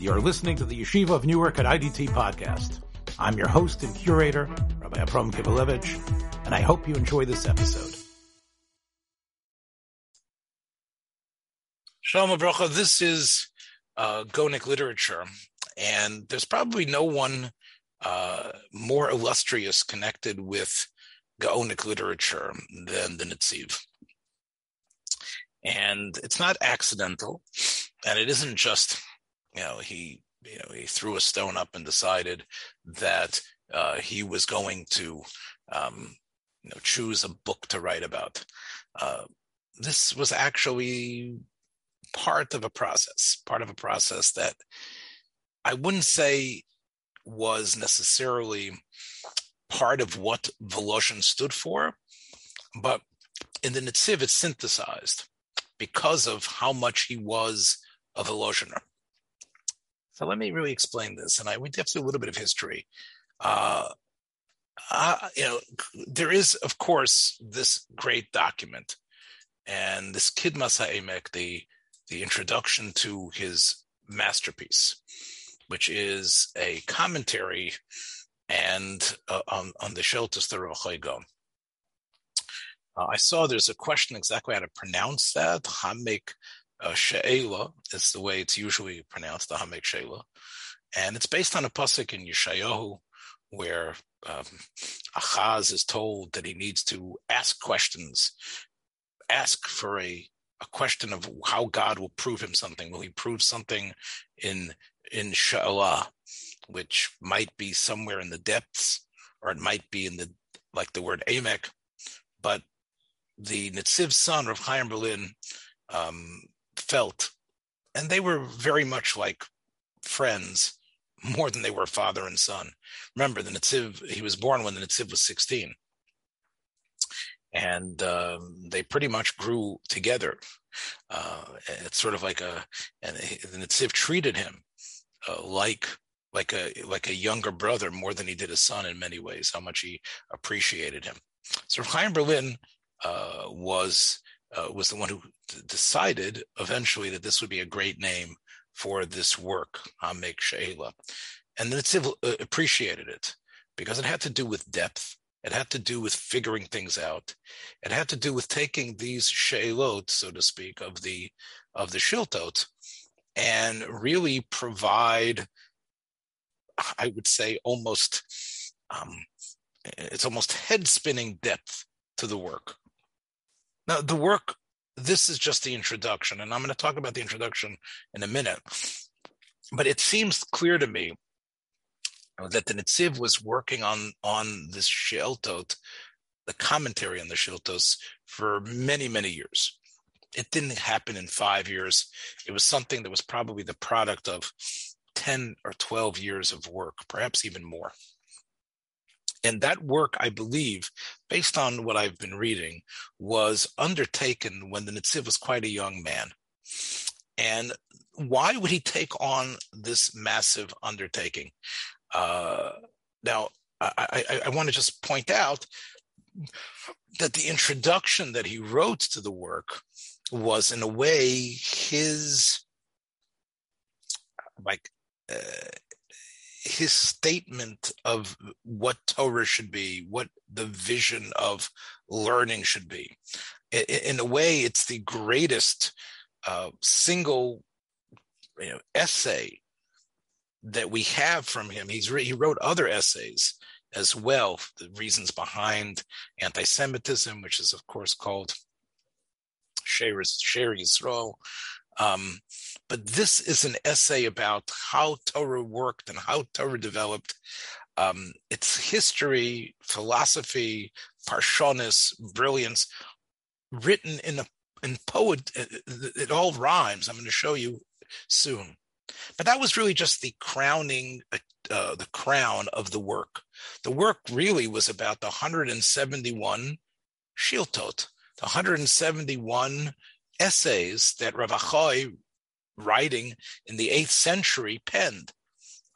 You're listening to the Yeshiva of Newark at IDT podcast. I'm your host and curator, Rabbi Abram Kibalevich, and I hope you enjoy this episode. Shalom Abracha, this is uh, Gaonic literature, and there's probably no one uh, more illustrious connected with Gaonic literature than the Netziv. And it's not accidental, and it isn't just, you know, he, you know, he threw a stone up and decided that uh, he was going to, um, you know, choose a book to write about. Uh, this was actually part of a process, part of a process that I wouldn't say was necessarily part of what Volozhin stood for, but in the Netziv it's synthesized because of how much he was a Volozhiner. So let me really explain this, and I went to a little bit of history. Uh, you know, there is, of course, this great document, and this Kidmas Ha'emek, the the introduction to his masterpiece, which is a commentary and uh, on, on the Rochego. Uh, I saw there's a question exactly how to pronounce that. Hamek uh, She'ela is the way it's usually pronounced, the Hamek She'ela. And it's based on a pasuk in Yeshayahu where um, Achaz is told that he needs to ask questions, ask for a a question of how God will prove him something. Will he prove something in in Sha'alah, which might be somewhere in the depths, or it might be in the like the word Amek, but the Netziv son of Chaim Berlin um, felt, and they were very much like friends, more than they were father and son. Remember, the Netziv, he was born when the Netziv was 16 and um, they pretty much grew together. Uh, it's sort of like a, and the Netziv treated him uh, like like a like a younger brother more than he did a son in many ways. How much he appreciated him. So Chaim Berlin uh, was uh, was the one who decided eventually that this would be a great name for this work, Hamek She'ela. And the Netziv uh, appreciated it because it had to do with depth it had to do with figuring things out. It had to do with taking these sheilot, so to speak, of the of the shiltot, and really provide, I would say, almost um, it's almost head spinning depth to the work. Now, the work. This is just the introduction, and I'm going to talk about the introduction in a minute. But it seems clear to me that the Netziv was working on on this Sheltot, the commentary on the Sheltos, for many many years. It didn't happen in five years. It was something that was probably the product of ten or twelve years of work, perhaps even more. And that work, I believe, based on what I've been reading, was undertaken when the Netziv was quite a young man. And why would he take on this massive undertaking? Uh, now, I, I, I want to just point out that the introduction that he wrote to the work was, in a way, his like uh, his statement of what Torah should be, what the vision of learning should be. In, a way, it's the greatest uh, single you know, essay that we have from him. He's re- he wrote other essays as well, the reasons behind anti-Semitism, which is of course called Sher Yisrael. Um, but this is an essay about how Torah worked and how Torah developed. Um, its history, philosophy, parshonis, brilliance, written in a in poet. It, it all rhymes. I'm going to show you soon. But that was really just the crowning, uh, uh, the crown of the work. The work really was about the 171 Shiltot, the 171 essays that Rav Achai, writing in the 8th century, penned.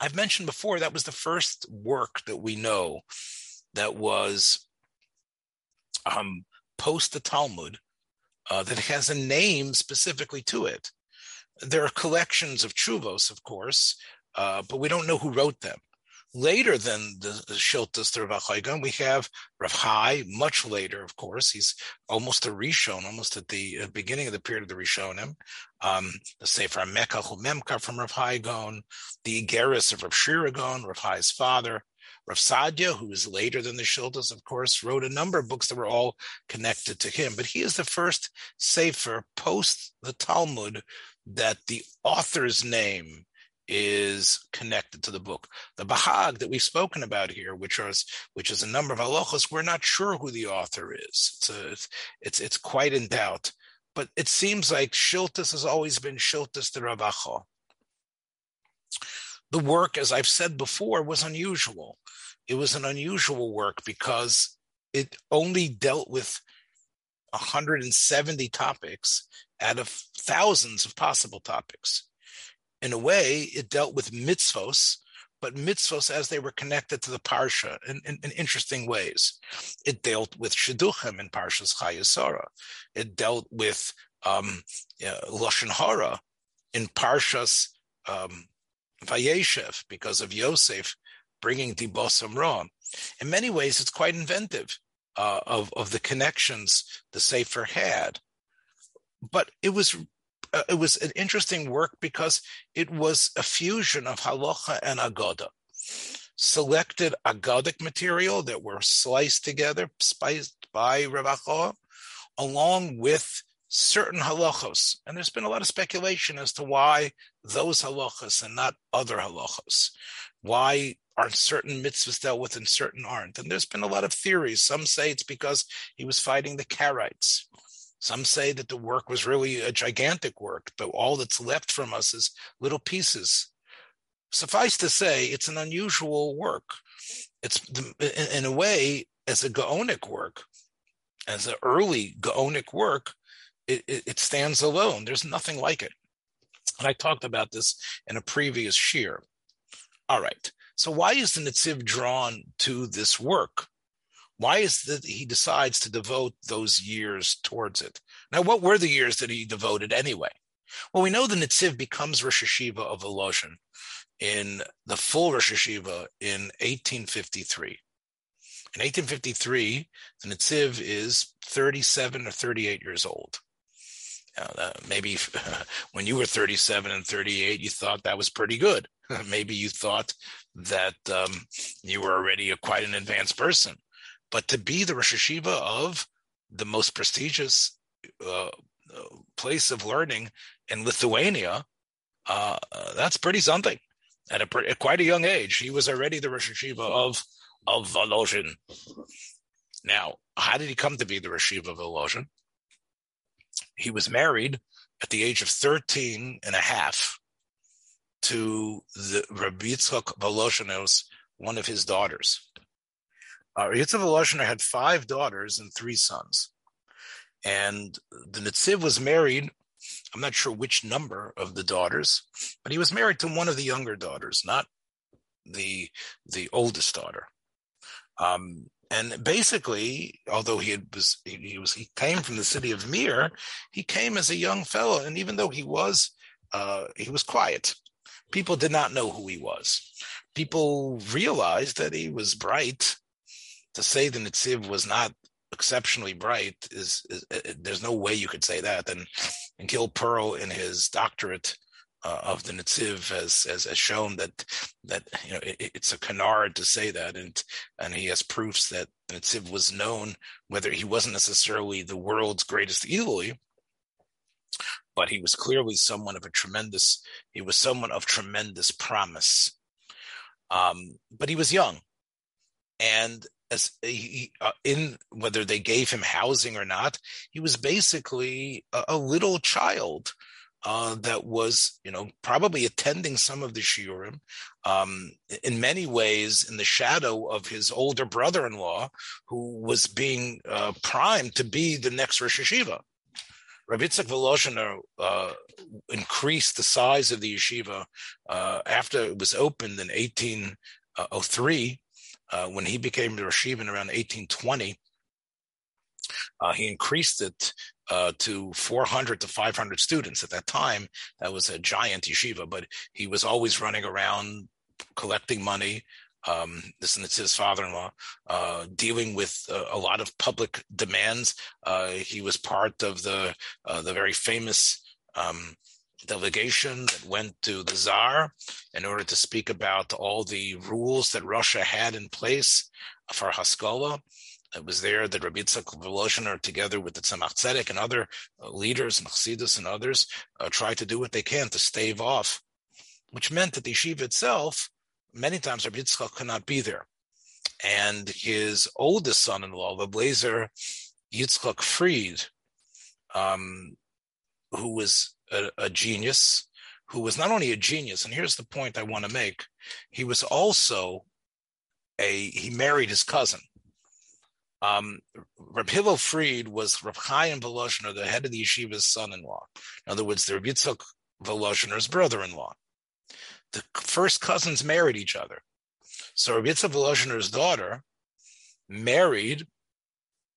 I've mentioned before that was the first work that we know that was um, post the Talmud uh, that has a name specifically to it there are collections of chuvos, of course, uh, but we don't know who wrote them. Later than the, the Shiltas to Rav we have Rav Hai, much later, of course. He's almost a Rishon, almost at the uh, beginning of the period of the Rishonim. Um, the Sefer Mekach Memka from Rav Hai the Igeris of Rav Sherira Gaon, Rav Hai's father. Rav Sadia, who is later than the Shiltas, of course, wrote a number of books that were all connected to him. But he is the first Sefer post the Talmud that the author's name is connected to the book. The Bahag that we've spoken about here, which is which is a number of halachos, we're not sure who the author is. It's a, it's, it's, it's quite in doubt. But it seems like Shiltas has always been Shiltas de Ravacha. The work, as I've said before, was unusual. It was an unusual work because it only dealt with 170 topics out of thousands of possible topics in a way, it dealt with mitzvos, but mitzvos as they were connected to the parsha in, in, in interesting ways. It dealt with shidduchim in Parshas Chayesara. It dealt with um, uh, lashon hara in Parshas um, Vayeshev because of Yosef bringing Dibosam Ra. In many ways, it's quite inventive uh, of of the connections the Sefer had, but it was uh, it was an interesting work because it was a fusion of halacha and agoda. Selected agodic material that were sliced together, spiced by Ravacha, along with certain halachos. And there's been a lot of speculation as to why those halachos and not other halachos. Why aren't certain mitzvahs dealt with and certain aren't? And there's been a lot of theories. Some say it's because he was fighting the Karaites. Some say that the work was really a gigantic work, but all that's left from us is little pieces. Suffice to say, it's an unusual work. It's in a way, as a Gaonic work, as an early Gaonic work, it, it, it stands alone. There's nothing like it. And I talked about this in a previous shear. All right. So why is the Netziv drawn to this work? Why is that he decides to devote those years towards it? Now, what were the years that he devoted anyway? Well, we know the Netziv becomes Rosh Hayeshiva of Volozhin in the full Rosh Hayeshiva in 1853. In 1853, the Netziv is 37 or 38 years old. Uh, maybe when you were 37 and 38, you thought that was pretty good. maybe you thought that um, you were already a, quite an advanced person. But to be the Rosh Hayeshiva of the most prestigious uh, place of learning in Lithuania, uh, that's pretty something. At, a, at quite a young age, he was already the Rosh Hayeshiva of of Volozhin. Now, how did he come to be the Rosh Hayeshiva of Volozhin? He was married at the age of 13 and a half to the Rabbi Yitzchak one of his daughters. Uh, Volozhiner had five daughters and three sons. And the Netziv was married, I'm not sure which number of the daughters, but he was married to one of the younger daughters, not the the oldest daughter. Um, and basically, although he was he, was he came from the city of Mir, he came as a young fellow, and even though he was uh, he was quiet, people did not know who he was. People realized that he was bright, to say the Nitziv was not exceptionally bright is, is, is, there's no way you could say that. And, and Gil Perl in his doctorate uh, of the Nitziv has, has, has shown that that you know it, it's a canard to say that, and and he has proofs that Nitziv was known whether he wasn't necessarily the world's greatest illui, but he was clearly someone of a tremendous. He was someone of tremendous promise. Um, but he was young, and as he, uh, in whether they gave him housing or not, he was basically a, a little child uh, that was, you know, probably attending some of the shiurim, um, in many ways in the shadow of his older brother-in-law, who was being uh, primed to be the next Rosh Hayeshiva. Rav Yitzchak uh, increased the size of the yeshiva uh, after it was opened in 1803 uh, when he became the Rashiv in around 1820, uh, he increased it uh, to 400 to 500 students at that time. That was a giant yeshiva, but he was always running around collecting money. Um, this is his father-in-law, uh, dealing with uh, a lot of public demands. Uh, he was part of the the very famous um, delegation that went to the Tsar in order to speak about all the rules that Russia had in place for Haskalah. It was there that Rabbi Yitzchak Volozhiner, together with the Tzemach Tzedek and other uh, leaders and Chassidus and others, uh, tried to do what they can to stave off, which meant that the yeshiva itself, many times Rabbi Yitzchak could not be there. And his oldest son-in-law, the Blazer Yitzchak Fried, um, who was a, a genius, who was not only a genius, and here's the point I want to make, he was also a, he married his cousin. Um, Reb Hillel Fried was Reb Chaim Volozhiner, the head of the yeshiva's son-in-law. In other words, the Reb Yitzchak Volozhiner's brother-in-law. The first cousins married each other. So Reb Yitzchak Volozhiner's daughter married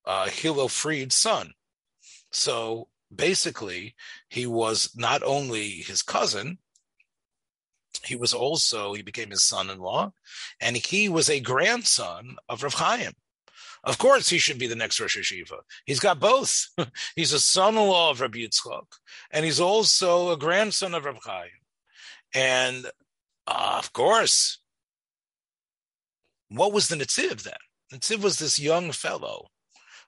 uh, Hillel Fried's son. So basically, he was not only his cousin, he was also, he became his son-in-law, and he was a grandson of Rav Chaim. Of course, he should be the next Rosh Hayeshiva. He's got both. he's a son-in-law of Rabbi Yitzchak, and he's also a grandson of Rav Chaim. And uh, of course, what was the Netziv then? Netziv was this young fellow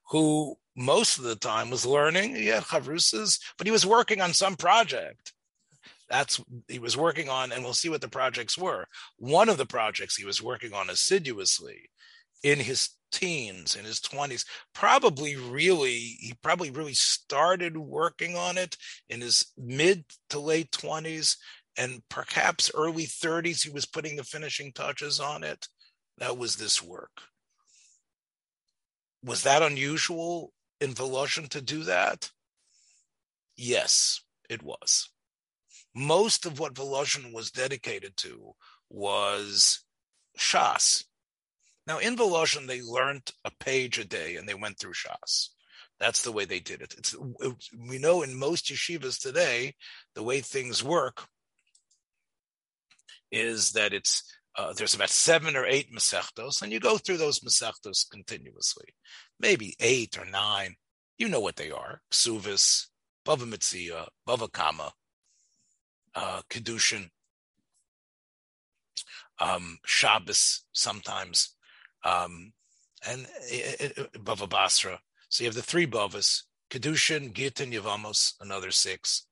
who most of the time was learning. He had chavrusas, but he was working on some project. That's he was working on, and we'll see what the projects were. One of the projects he was working on assiduously in his teens, in his 20s, probably really, he probably really started working on it in his mid to late 20s, and perhaps early 30s, he was putting the finishing touches on it. That was this work. Was that unusual in Volozhin to do that? Yes, it was. Most of what Volozhin was dedicated to was Shas. Now, in Volozhin, they learned a page a day and they went through Shas. That's the way they did it. It's, we know in most yeshivas today, the way things work is that it's uh, there's about seven or eight Masechtos, and you go through those Masechtos continuously. Maybe eight or nine. You know what they are. Ksuvis, Bava Metzia, Bava Kama, uh, Kedushin, um, Shabbos sometimes, um, and uh, Bava Basra. So you have the three Bavas, Kedushin, Gittin, Yavamos, another six.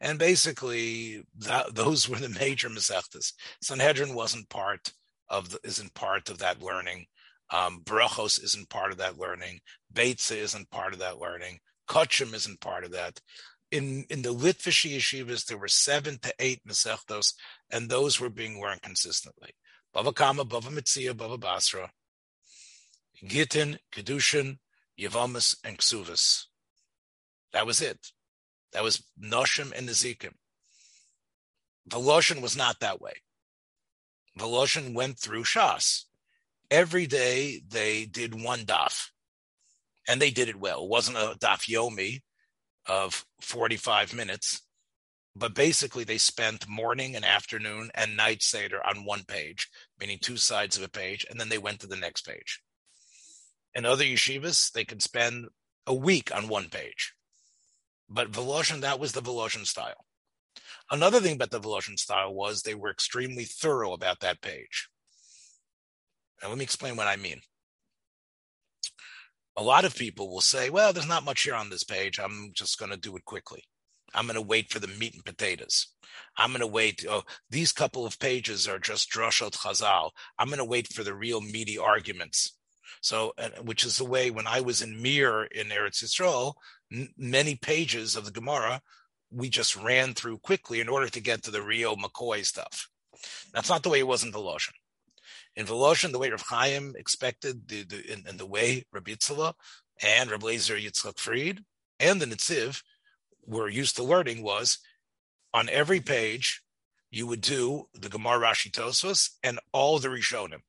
And basically, that, those were the major Masechtas. Sanhedrin wasn't part of the, isn't part of that learning. Um, Brachos isn't part of that learning. Beitza isn't part of that learning. Kachim isn't part of that. In in the Litvish yeshivas, there were seven to eight Masechtos, and those were being learned consistently. Bava Kama, Bava Metzia, Bava Basra, Gittin, Kedushin, Yavamas, and Ksuvas. That was it. That was Noshim and Nezikim. Volozhin was not that way. Volozhin went through Shas. Every day they did one daf, and they did it well. It wasn't a daf yomi of 45 minutes, but basically they spent morning and afternoon and night seder on one page, meaning two sides of a page, and then they went to the next page. In other yeshivas, they could spend a week on one page. But Volozhin, that was the Volozhin style. Another thing about the Volozhin style was they were extremely thorough about that page. Now, let me explain what I mean. A lot of people will say, well, there's not much here on this page. I'm just going to do it quickly. I'm going to wait for the meat and potatoes. I'm going to wait. Oh, these couple of pages are just drashot chazal. I'm going to wait for the real meaty arguments. So, which is the way when I was in Mir in Eretz Yisrael, many pages of the Gemara we just ran through quickly in order to get to the real McCoy stuff. That's not the way it was in Volozhin. In Volozhin, the way Rav Chaim expected, the, the, in, in the way Rabbi Yitzhak and Rabbi Lezer Yitzchak Fried and the Netziv were used to learning was on every page you would do the Gemara Rashi Tosfos and all the Rishonim.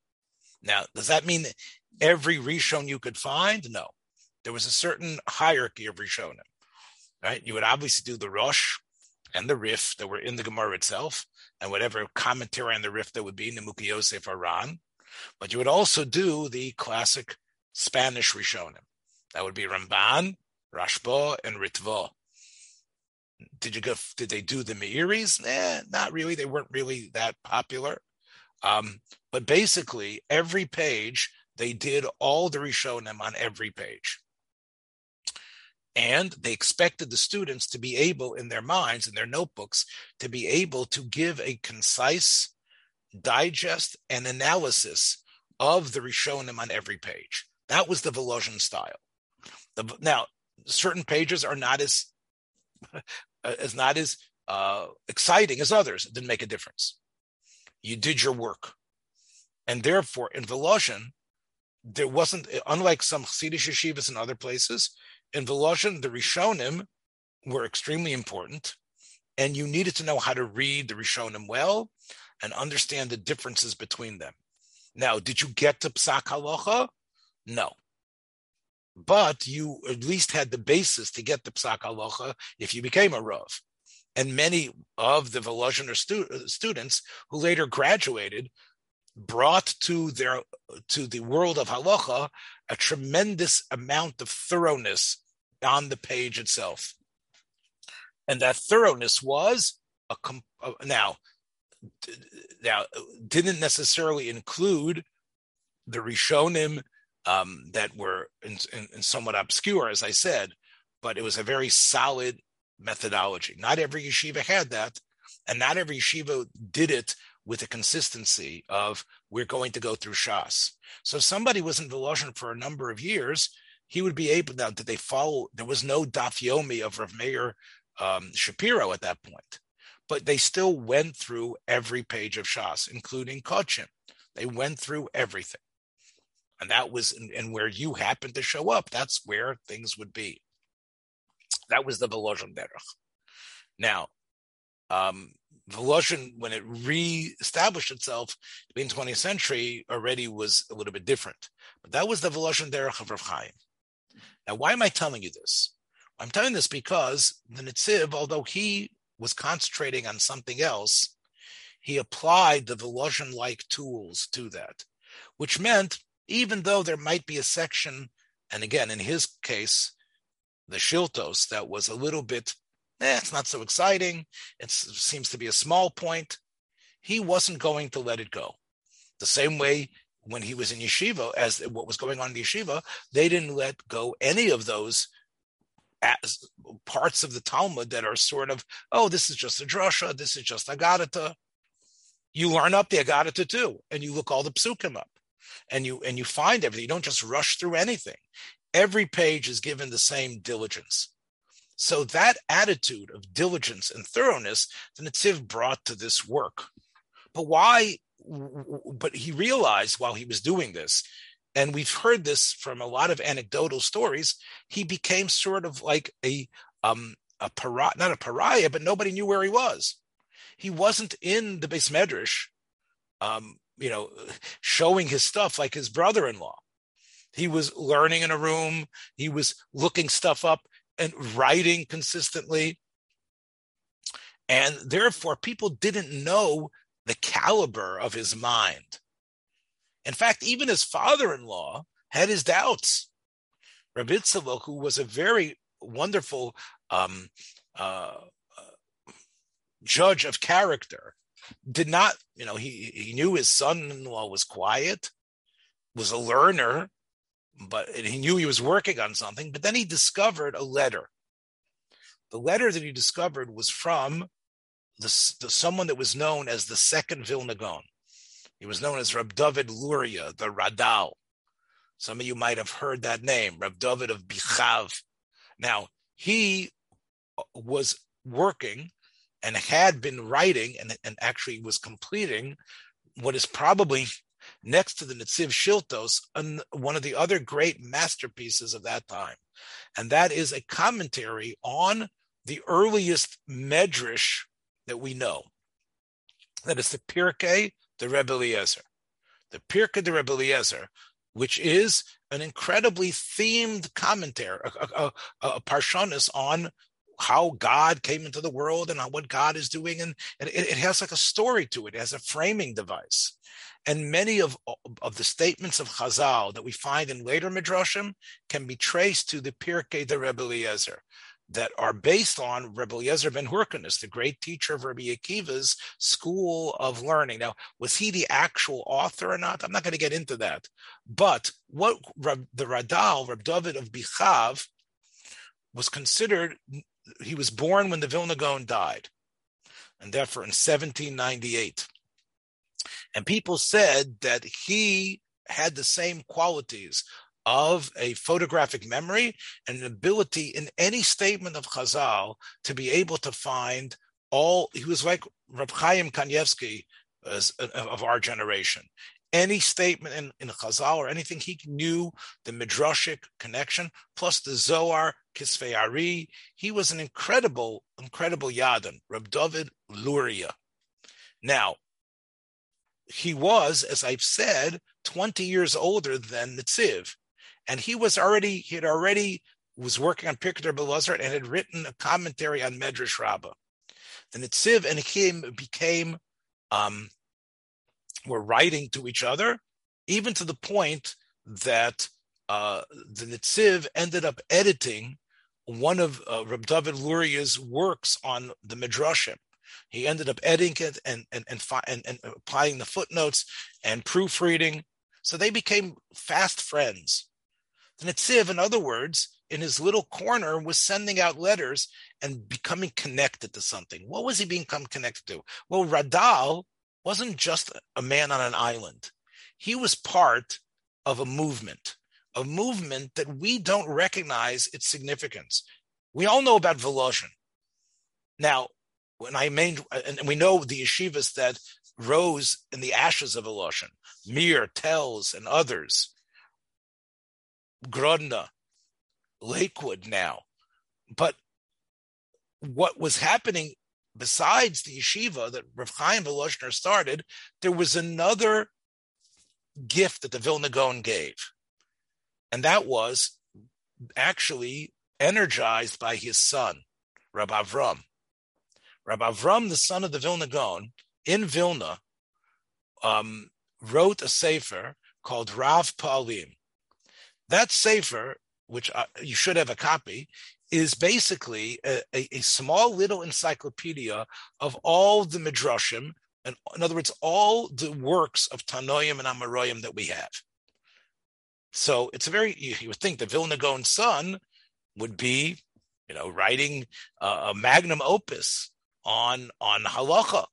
Now, does that mean every Rishon you could find? No. There was a certain hierarchy of Rishonim. right? You would obviously do the Rosh and the Rif that were in the Gemara itself, and whatever commentary on the Rif that would be in the Muki Yosef Aran. But you would also do the classic Spanish Rishonim. That would be Ramban, Rashba, and Ritva. Did you go? Did they do the Meiris? Eh, not really. They weren't really that popular. Um, but basically, every page they did all the Rishonim on every page. And they expected the students to be able, in their minds, in their notebooks, to be able to give a concise digest and analysis of the Rishonim on every page. That was the Volozhin style. The, now, certain pages are not as as not as uh, exciting as others. It didn't make a difference. You did your work, and therefore, in Volozhin, there wasn't unlike some Chassidish yeshivas in other places. In Volozhin, the Rishonim were extremely important, and you needed to know how to read the Rishonim well and understand the differences between them. Now, did you get to Psak Halacha? No. But you at least had the basis to get the Psak Halacha if you became a Rav. And many of the Volozhiner stu- students who later graduated brought to their to the world of halacha a tremendous amount of thoroughness on the page itself and that thoroughness was a now now didn't necessarily include the Rishonim um, that were in, in, in somewhat obscure, as I said, but it was a very solid methodology. Not every yeshiva had that, and not every yeshiva did it with a consistency of we're going to go through Shas. So if somebody was in Volozhin for a number of years, he would be able now did they follow there was no Daf Yomi of Rav Meir um, Shapiro at that point but they still went through every page of Shas, including Kochim. They went through everything. And that was, and where you happened to show up, that's where things would be. That was the Volozhin Derech. Now, um, Volozhin, when it re-established itself in the 20th century, already was a little bit different. But that was the Volozhin Derech of Rav Chaim. Now, why am I telling you this? I'm telling this because the Nitziv, although he was concentrating on something else, he applied the Volozhin like tools to that, which meant even though there might be a section, and again, in his case, the Shiltos, that was a little bit, eh, it's not so exciting. It seems to be a small point. He wasn't going to let it go. The same way when he was in yeshiva, as what was going on in yeshiva, they didn't let go any of those parts of the Talmud that are sort of, oh, this is just a drasha, this is just Agadata. You learn up the Agadata too, and you look all the psukim up, and you and you find everything. You don't just rush through anything. Every page is given the same diligence. So that attitude of diligence and thoroughness, the Netziv brought to this work. But why? But he realized while he was doing this, and we've heard this from a lot of anecdotal stories, he became sort of like a um a pariah, not a pariah, but nobody knew where he was. He wasn't in the beis medrash, um, you know, showing his stuff like his brother-in-law. He was learning in a room. He was looking stuff up and writing consistently. And therefore, people didn't know the caliber of his mind. In fact, even his father-in-law had his doubts. Rabbi who was a very wonderful um, uh, uh, judge of character, did not, you know, he, he knew his son-in-law was quiet, was a learner, but he knew he was working on something. But then he discovered a letter. The letter that he discovered was from the, the someone that was known as the second Vilna Gaon. He was known as Reb David Luria, the Radal. Some of you might have heard that name, Reb David of Bichav. Now, he uh, was working and had been writing and, and actually was completing what is probably next to the Netziv Shiltos, one of the other great masterpieces of that time. And that is a commentary on the earliest Medrash that we know. That is the Pirkei the Rebbe Eliezer, the Pirkei the Rebbe Eliezer, which is an incredibly themed commentary, a, a, a, a parshonis on how God came into the world and what God is doing. And, and it, it, has like a story to it. It has a framing device. And many of, of the statements of Chazal that we find in later Midrashim can be traced to the Pirkei de Rebbe Eliezer that are based on Rebbe Eliezer ben Hyrcanus, the great teacher of Rabbi Akiva's school of learning. Now, was he the actual author or not? I'm not going to get into that. But what the Radal, Reb David of Bichav, was considered, he was born when the Vilna Gaon died, and therefore in 1798. And people said that he had the same qualities of a photographic memory and an ability in any statement of Chazal to be able to find all. He was like Reb Chaim Kanievsky as, uh, of our generation. Any statement in, in Chazal or anything he knew the midrashic connection, plus the Zohar, Kisvei Ari. He was an incredible, incredible Yadin, Reb David Luria. Now, he was, as I've said, 20 years older than Nitziv and he was already he had already was working on Pirkei Belazar and had written a commentary on Medrash Rabbah. The Nitziv and him became um, were writing to each other, even to the point that uh, the Nitziv ended up editing one of uh, David Luria's works on the Midrashim. He ended up editing it and and and, and, and applying the footnotes and proofreading. So they became fast friends. The Netziv, in other words, in his little corner, was sending out letters and becoming connected to something. What was he become connected to? Well, Radal wasn't just a man on an island. He was part of a movement, a movement that we don't recognize its significance. We all know about Volozhin. Now, when I made, and we know the yeshivas that rose in the ashes of Volozhin, Mir, Telz, and others, Grodno, Lakewood now. But what was happening besides the yeshiva that Rav Chaim Volozhner started, there was another gift that the Vilna Gaon gave. And that was actually energized by his son, Rabbi Avram. Rabbi Avram, the son of the Vilna Gaon, in Vilna, um, wrote a sefer called Rav Pe'alim. That sefer, which uh, you should have a copy, is basically a, a, a, small little encyclopedia of all the midrashim, and in other words, all the works of Tanoim and Amoraim that we have. So it's a very you, you would think the Vilna Gaon son would be, you know, writing a magnum opus on on halacha.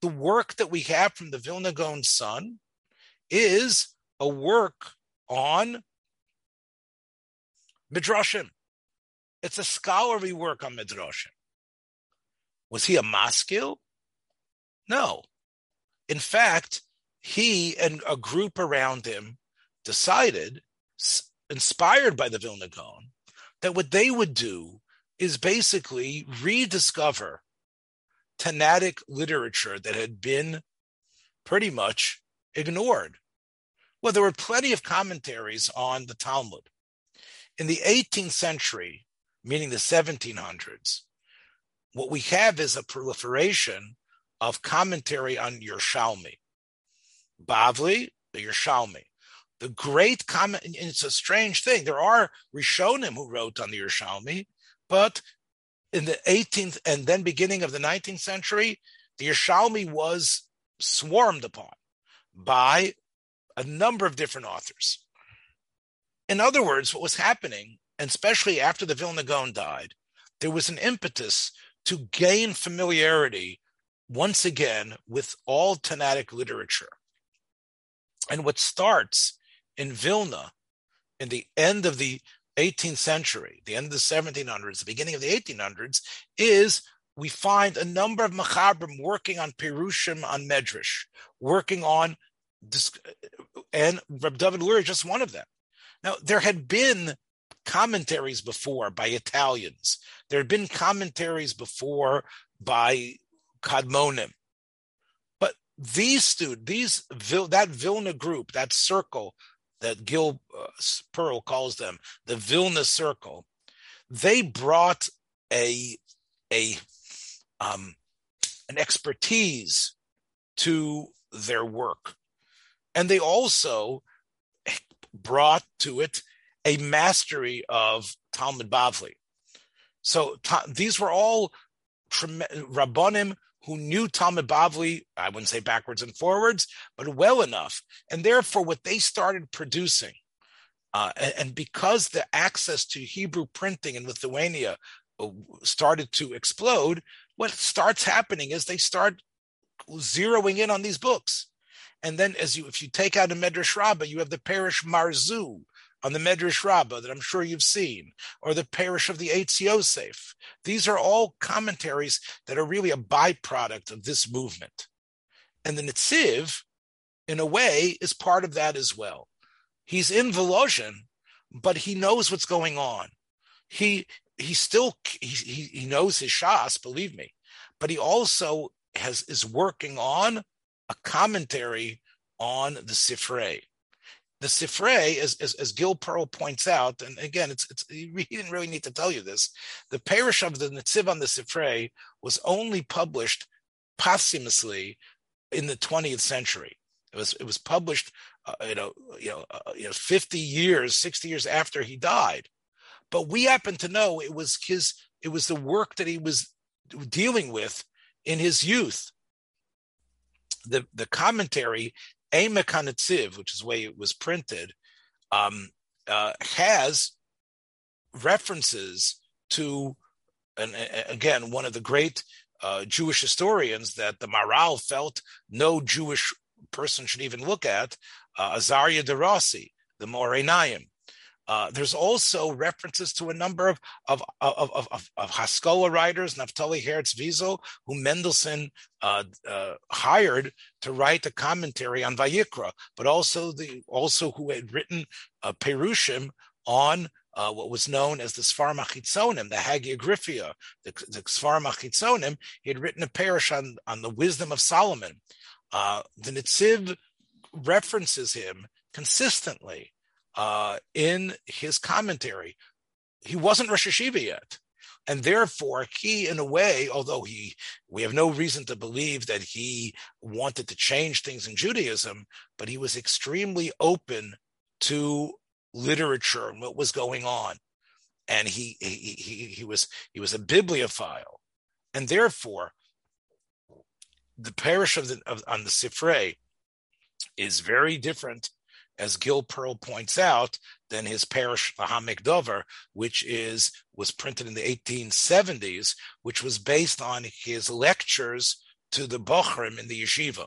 The work that we have from the Vilna Gaon son is a work on Midrashim. It's a scholarly work on Midrashim. Was he a maskil? No. In fact, he and a group around him decided, inspired by the Vilna Gaon, that what they would do is basically rediscover Tanaitic literature that had been pretty much ignored. Well, there were plenty of commentaries on the Talmud. In the 18th century, meaning the 1700s, what we have is a proliferation of commentary on Yerushalmi. Bavli, the Yerushalmi. The great comment, and it's a strange thing. There are Rishonim who wrote on the Yerushalmi, but in the 18th and then beginning of the 19th century, the Yerushalmi was swarmed upon by a number of different authors. In other words, what was happening, and especially after the Vilna Gaon died, there was an impetus to gain familiarity once again with all Tanaitic literature. And what starts in Vilna in the end of the 18th century, the end of the 1700s, the beginning of the 1800s, is we find a number of machabrim working on Pirushim on Medrash, working on and Reb David Luria is just one of them. Now, there had been commentaries before by Italians. There had been commentaries before by Kadmonim. But these students, these that Vilna group, that circle that Gil Perl calls them, the Vilna circle, they brought a a um, an expertise to their work, and they also brought to it a mastery of Talmud Bavli. So ta- these were all trem- rabbonim who knew Talmud Bavli, I wouldn't say backwards and forwards, but well enough. And therefore, what they started producing, uh, and, and, because the access to Hebrew printing in Lithuania uh, started to explode, what starts happening is they start zeroing in on these books. And then, as you, if you take out a Medrash Rabbah, you have the Perush Maharzu, on the Medrash Rabbah that I'm sure you've seen, or the Perush of the Eitz Yosef. These are all commentaries that are really a byproduct of this movement. And the Netziv, in a way, is part of that as well. He's in Volozhin, but he knows what's going on. He he still he, he knows his Shas, believe me, but he also has is working on a commentary on the Sifrei the Sifrei, as, as, as Gil Perl points out, and again, it's, it's he didn't really need to tell you this. The parish of the Netziv on the Sifrei was only published posthumously in the 20th century. It was it was published, uh, you know, you know, uh, you know, 50 years, 60 years after he died. But we happen to know it was his, it was the work that he was dealing with in his youth. The the commentary Emek which is the way it was printed, um, uh, has references to, and again, one of the great uh, Jewish historians that the Maharal felt no Jewish person should even look at, uh, Azaria de Rossi, the Me'or Einayim. Uh, there's also references to a number of of of, of, of, of Haskalah writers, Naftali Herz Wessely, who Mendelssohn uh, uh, hired to write a commentary on Vayikra, but also the also who had written uh, Perushim on uh, what was known as the Sfarim Achitzonim, the Hagiographa, the, the Sfarim. He had written a parish on, on the wisdom of Solomon. Uh, the Netziv references him consistently uh, in his commentary. He wasn't Rosh Hayeshiva yet. And therefore, he, in a way, although he, we have no reason to believe that he wanted to change things in Judaism, but he was extremely open to literature and what was going on. And he, he, he, he was, he was a bibliophile. And therefore, the parish of the, of, on the Sifrei is very different as Gil Perl points out, than his parish Lahamek Dover, which is was printed in the 1870s, which was based on his lectures to the Bochrim in the yeshiva.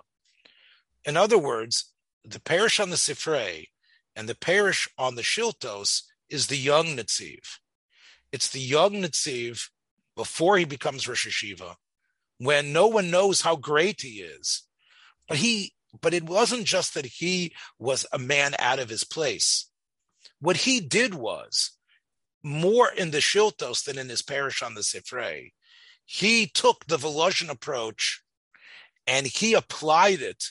In other words, the parish on the Sifrei and the parish on the Shiltos is the young Netziv. It's the young Netziv before he becomes Rosh Hayeshiva, when no one knows how great he is. But he but it wasn't just that he was a man out of his place. What he did was more in the Shiltos than in his parish on the Sifrei. He took the Volozhin approach and he applied it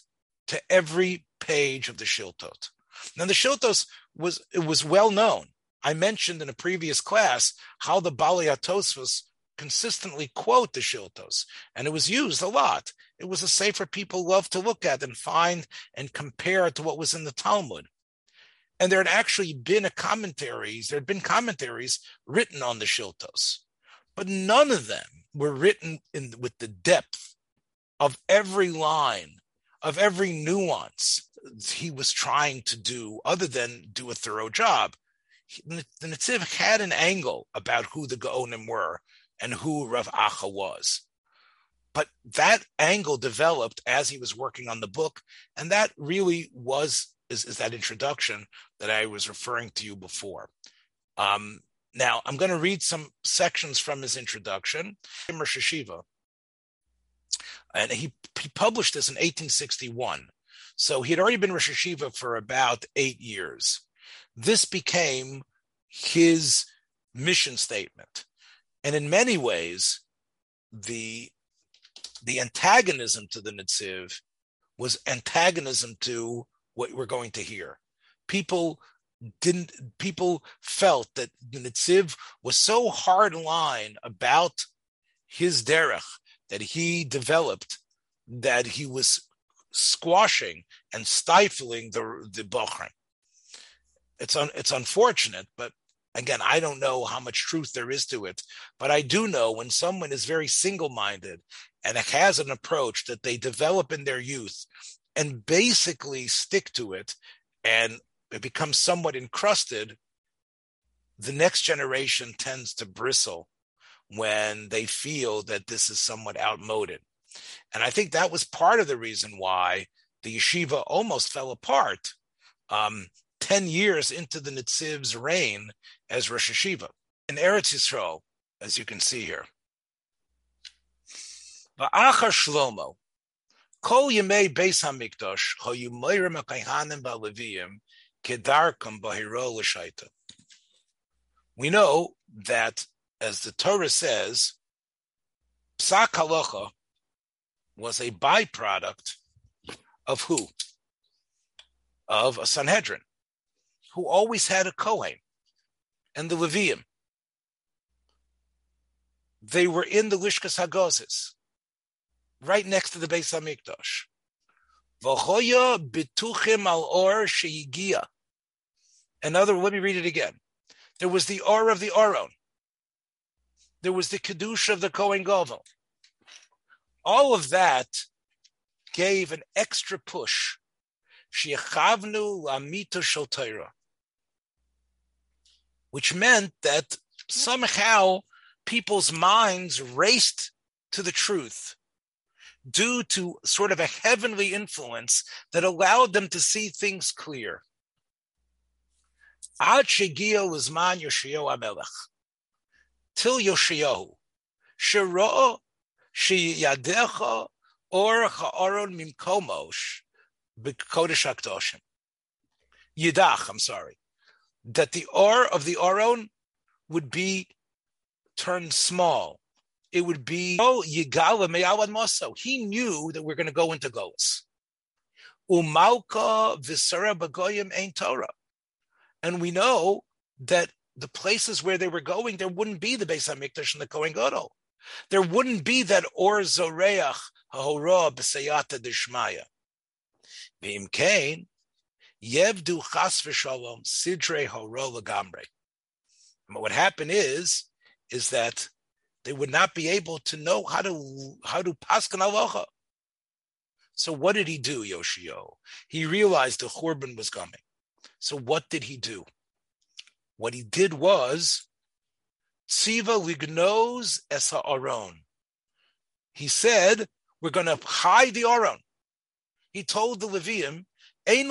to every page of the Shiltot. Now the Shiltos was it was well known. I mentioned in a previous class how the Baliatos consistently quote the Shiltos, and it was used a lot. It was a sefer people loved to look at and find and compare to what was in the Talmud. And there had actually been a commentaries, there had been commentaries written on the Shiltos, but none of them were written in with the depth of every line, of every nuance he was trying to do, other than do a thorough job. The Netziv had an angle about who the Gaonim were and who Rav Acha was. But that angle developed as he was working on the book, and that really was is, is that introduction that I was referring to you before. Um, now I'm going to read some sections from his introduction. Rosh and he he published this in 1861. So he had already been Rosh Hayeshiva for about eight years. This became his mission statement. And in many ways, the the antagonism to the Netziv was antagonism to what we're going to hear. People didn't people felt that the Nitziv was so hard line about his derech that he developed that he was squashing and stifling the the bochrim. It's un, it's unfortunate, but again, I don't know how much truth there is to it. But I do know when someone is very single minded and has an approach that they develop in their youth and basically stick to it and it becomes somewhat encrusted, the next generation tends to bristle when they feel that this is somewhat outmoded. And I think that was part of the reason why the yeshiva almost fell apart um, 10 years into the Nitziv's reign as Rosh Yeshiva. In Eretz Yisrael, as you can see here, Va'achar Shlomo, Kol Beis HaMikdash, Ho Kedarkam Bahiro L'Shaita. We know that, as the Torah says, Psak Halacha was a byproduct of who? Of a Sanhedrin, who always had a Kohen and the Levium. They were in the Lishkas Hagozis right next to the Beis Hamikdash. V'choya bituchim al or sheyigia. Another, let me read it again. There was the or of the Oron. There was the kedusha of the Kohen Gadol. All of that gave an extra push. Sheyachavnu lamita shel which meant that somehow people's minds raced to the truth due to sort of a heavenly influence that allowed them to see things clear. Ad shegia uzman Yoshio Amelech. Till Yoshio. Shiro sheyadecha or ha'aron mimkomosh b'kodesh. Yidach, I'm sorry. That the or of the Aron would be turned small it would be oh Yigala Meyawad Moso. He knew that we're going to go into Golas. Umalka Visara Bagoyim Ain Torah. And we know that the places where they were going, there wouldn't be the Beis Hamikdash and the Kohen Gadol. There wouldn't be that Or Zoreach Hahora B'Seyata Dishmaya. V'im Kain, Yevdu Chas V'Shalom Sidre Horo Lagamre. What happened is, is that they would not be able to know how to how to paskan aloha. So what did he do, Yoshio? He realized the Churban was coming. So what did he do? What he did was Tziva lignos es aron. He said, we're going to hide the Aron. He told the Levium, You're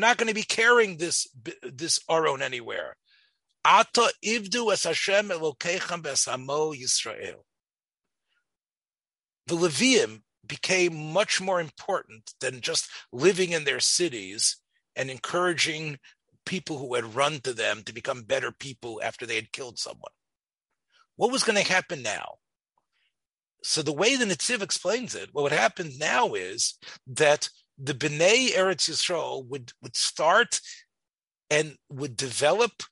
not going to be carrying this, this Aron anywhere. Ata ivdu es Hashem elokechem besamo Yisrael. The Levium became much more important than just living in their cities and encouraging people who had run to them to become better people after they had killed someone. What was going to happen now? So the way the Nitziv explains it, what would happen now is that the B'nai Eretz Yisrael would, would start and would develop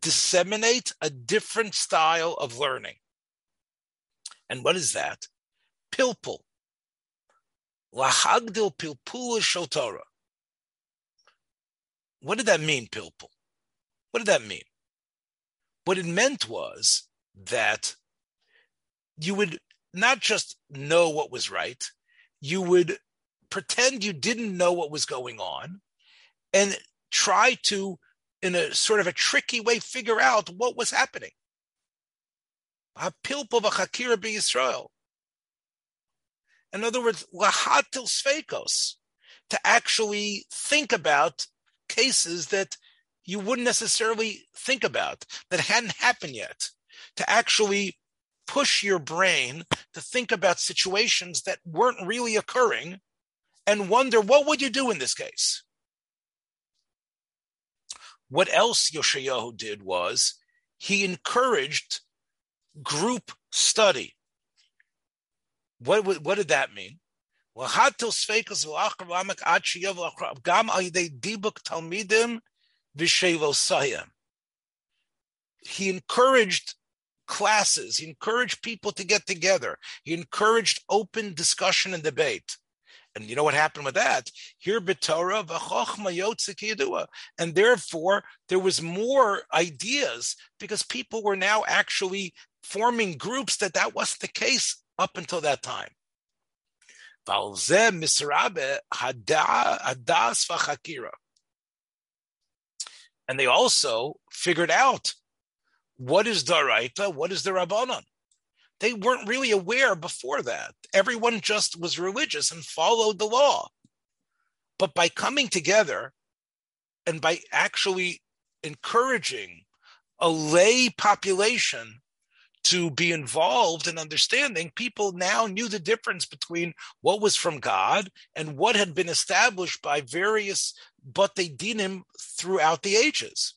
disseminate a different style of learning. And what is that? Pilpul. Lahagdil pilpul shel Torah. What did that mean, pilpul? What did that mean? What it meant was that you would not just know what was right, you would pretend you didn't know what was going on and try to in a sort of a tricky way figure out what was happening. In other words, lahatil sveikos, to actually think about cases that you wouldn't necessarily think about, that hadn't happened yet, to actually push your brain to think about situations that weren't really occurring and wonder what would you do in this case? What else Yoshayahu did was he encouraged group study. What, what did that mean? He encouraged classes. He encouraged people to get together. He encouraged open discussion and debate. And you know what happened with that? Here b'Torah v'chochma And therefore, there was more ideas because people were now actually forming groups that that wasn't the case up until that time. And they also figured out what is Daraita, what is the Rabbanon they weren't really aware before that. Everyone just was religious and followed the law. But by coming together and by actually encouraging a lay population to be involved in understanding, people now knew the difference between what was from God and what had been established by various but they him throughout the ages.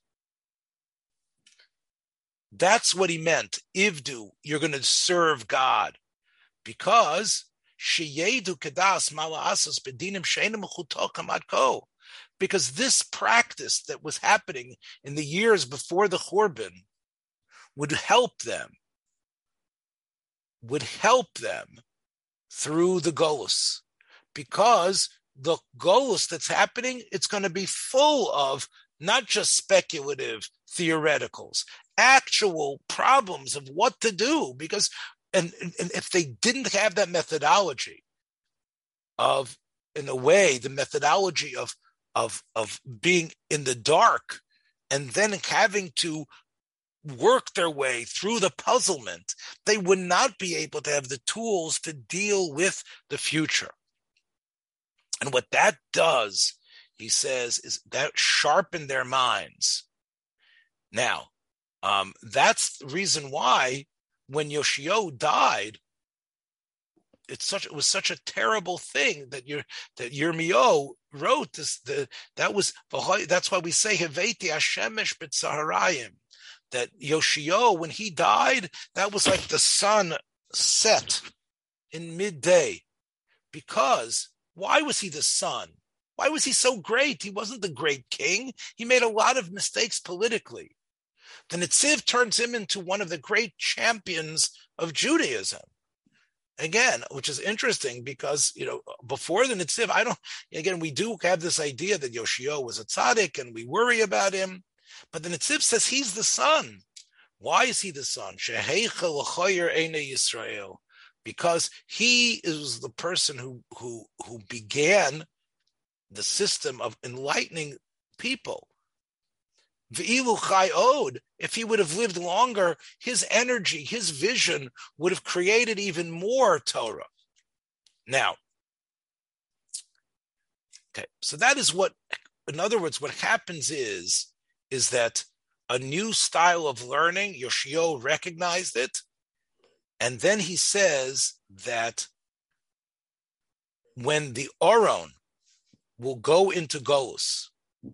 That's what he meant. Ivdu, you're going to serve God. Because. Because this practice that was happening in the years before the Churban would help them, would help them through the Golus. Because the Golus that's happening, it's going to be full of not just speculative theoreticals, actual problems of what to do. Because, and, and if they didn't have that methodology of, in a way, the methodology of, of, of being in the dark and then having to work their way through the puzzlement, they would not be able to have the tools to deal with the future. And what that does he says, is that sharpened their minds. Now, um, that's the reason why when Yoshio died, it's such it was such a terrible thing that your that Yirmiyo wrote this the that was that's why we say Heveti Hashemesh B'Tzaharayim that Yoshio when he died that was like the sun set in midday because why was he the sun why was he so great? He wasn't the great king. He made a lot of mistakes politically. The Netziv turns him into one of the great champions of Judaism. Again, which is interesting because you know before the Netziv, I don't. Again, we do have this idea that Yoshio was a tzaddik, and we worry about him. But the Netziv says he's the son. Why is he the son? Yisrael. Because he is the person who who who began the system of enlightening people. If he would have lived longer, his energy, his vision would have created even more Torah. Now, okay, so that is what, in other words, what happens is, is that a new style of learning, Yoshio recognized it, and then he says that when the Oron, will go into Golos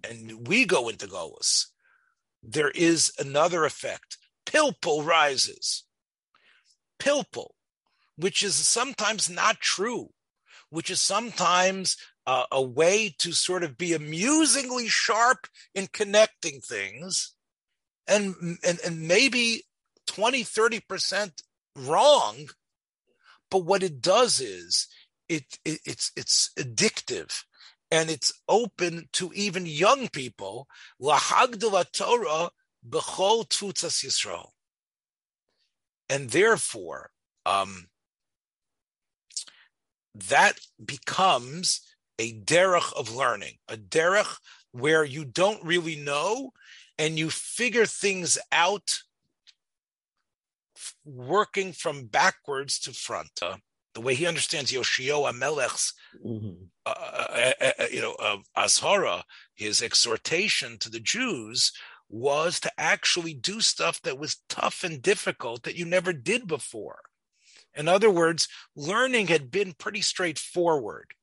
and we go into Golos, there is another effect. Pilpul rises. Pilpul, which is sometimes not true, which is sometimes uh, a way to sort of be amusingly sharp in connecting things and, and, and maybe 20, 30% wrong. But what it does is it, it it's, it's addictive and it's open to even young people. Torah b'chol tfutzas Yisrael, and therefore, um, that becomes a derech of learning, a derech where you don't really know, and you figure things out, working from backwards to front. The way he understands Yoshio Amelech's, mm-hmm. uh, uh, uh, uh, you know, uh, Azhara, his exhortation to the Jews was to actually do stuff that was tough and difficult that you never did before. In other words, learning had been pretty straightforward.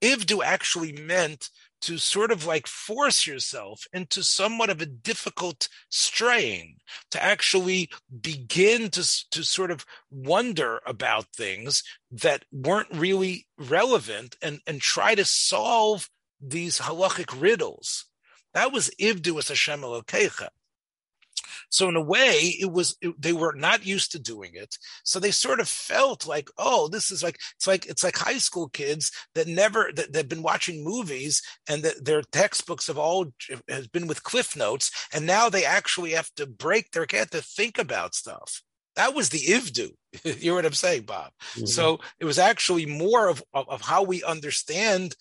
Ivdu actually meant to sort of like force yourself into somewhat of a difficult strain to actually begin to, to sort of wonder about things that weren't really relevant and, and try to solve these halachic riddles. That was Ivdu as Hashem Elokecha. So in a way, it was it, they were not used to doing it. So they sort of felt like, oh, this is like it's like it's like high school kids that never that they've been watching movies and that their textbooks have all has been with cliff notes, and now they actually have to break their head to think about stuff. That was the ivdu. you know what I'm saying, Bob? Mm-hmm. So it was actually more of, of, of how we understand,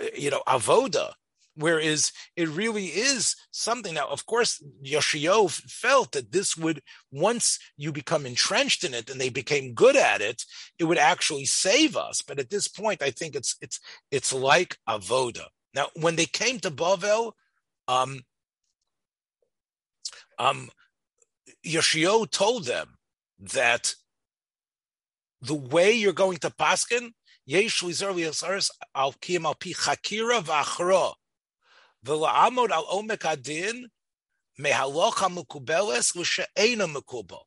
uh, you know, avoda Whereas it really is something. Now, of course, Yoshio felt that this would, once you become entrenched in it and they became good at it, it would actually save us. But at this point, I think it's it's it's like avoda. Now, when they came to Bavel, um, um, Yoshio told them that the way you're going to paskin, yesh al kim al pi chakira v'achra V'la'amod al omek adin mehalocha mukubeles l'she'ena mukubel.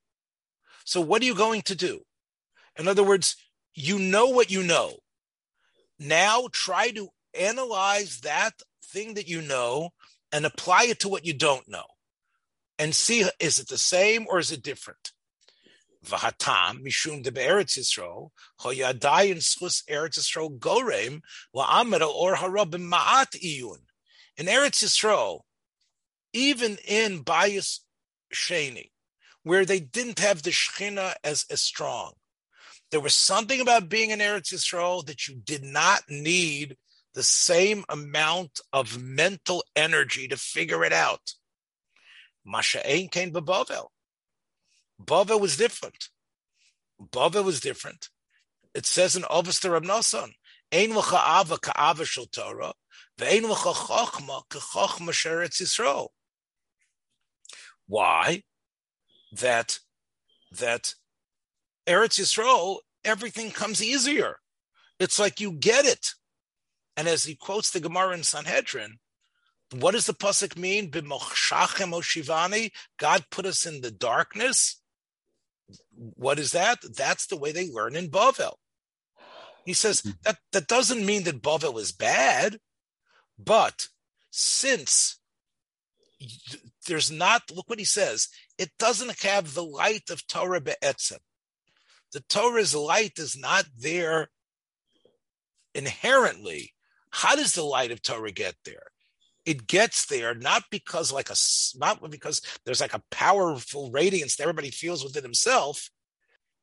So what are you going to do? In other words, you know what you know. Now try to analyze that thing that you know and apply it to what you don't know and see is it the same or is it different? Mishum de be'eretz hoyadayin eretz gorem or iyun in Eretz Yisrael, even in Bayis Sheni, where they didn't have the Shechina as, as strong, there was something about being in Eretz Yisrael that you did not need the same amount of mental energy to figure it out. Masha'ain came to Bavel. Bavel was different. Bavel was different. It says in Rab Nasan, Ein l'cha'ava ka'ava shel Torah, why? That that Eretz Yisrael, everything comes easier. It's like you get it. And as he quotes the Gemara in Sanhedrin, what does the pasuk mean? God put us in the darkness. What is that? That's the way they learn in Bavel. He says hmm. that that doesn't mean that Bavel is bad. But since there's not, look what he says, it doesn't have the light of Torah be'etzem. The Torah's light is not there inherently. How does the light of Torah get there? It gets there not because like a not because there's like a powerful radiance that everybody feels within himself.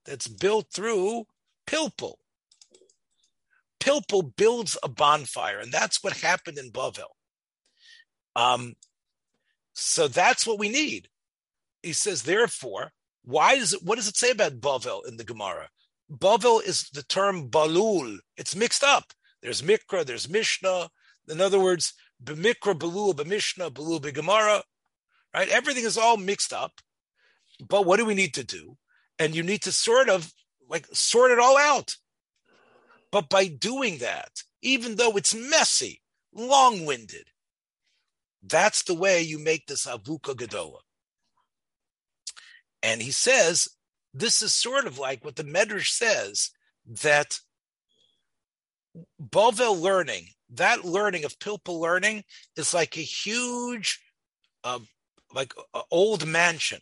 That's built through pilpul. Pilpul builds a bonfire, and that's what happened in Bavel. Um, so that's what we need. He says, therefore, why does it? What does it say about Bavel in the Gemara? Bavel is the term balul. It's mixed up. There's mikra, there's mishnah. In other words, b'mikra, balul, b'mishnah, balul, b'gemara. Right? Everything is all mixed up. But what do we need to do? And you need to sort of like sort it all out. But by doing that, even though it's messy, long winded, that's the way you make this Avuka Gadola. And he says, this is sort of like what the Medrash says that Bovel learning, that learning of Pilpul learning is like a huge, uh, like old mansion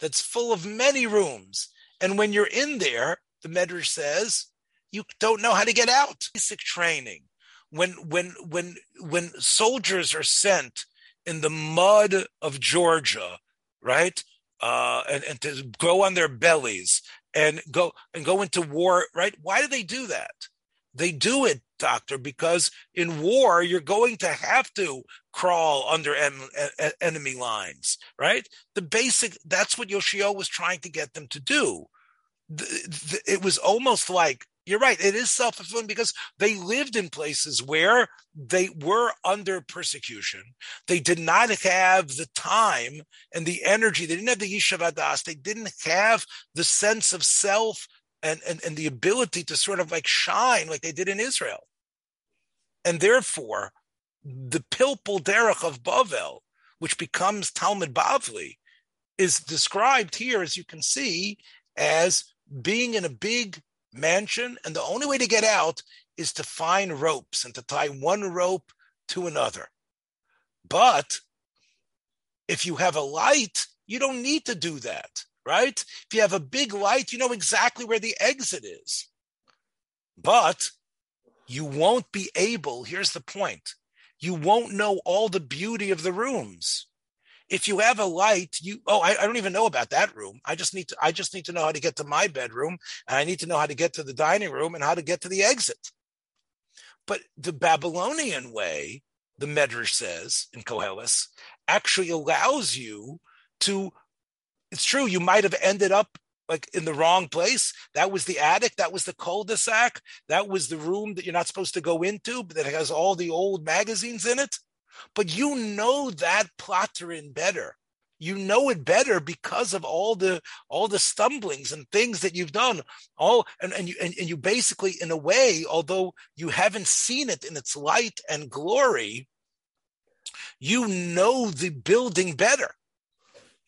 that's full of many rooms. And when you're in there, the Medrash says, you don't know how to get out. Basic training. When when when when soldiers are sent in the mud of Georgia, right? Uh, and, and to go on their bellies and go and go into war, right? Why do they do that? They do it, doctor, because in war you're going to have to crawl under en- en- enemy lines, right? The basic that's what Yoshio was trying to get them to do. The, the, it was almost like you're right. It is self fulfilling because they lived in places where they were under persecution. They did not have the time and the energy. They didn't have the Yishavadas. They didn't have the sense of self and, and, and the ability to sort of like shine like they did in Israel. And therefore, the Pilpul Derech of Bavel, which becomes Talmud Bavli, is described here, as you can see, as being in a big mansion, and the only way to get out is to find ropes and to tie one rope to another. But if you have a light, you don't need to do that, right? If you have a big light, you know exactly where the exit is. But you won't be able, here's the point you won't know all the beauty of the rooms. If you have a light, you oh, I, I, don't even know about that room. I just need to I just need to know how to get to my bedroom, and I need to know how to get to the dining room and how to get to the exit. But the Babylonian way, the Medrash says in Koheles, actually allows you to. It's true, you might have ended up like in the wrong place. That was the attic. That was the cul-de-sac. That was the room that you're not supposed to go into, but that has all the old magazines in it. But you know that palterin better. You know it better because of all the all the stumblings and things that you've done. All and, and you and, and you basically, in a way, although you haven't seen it in its light and glory, you know the building better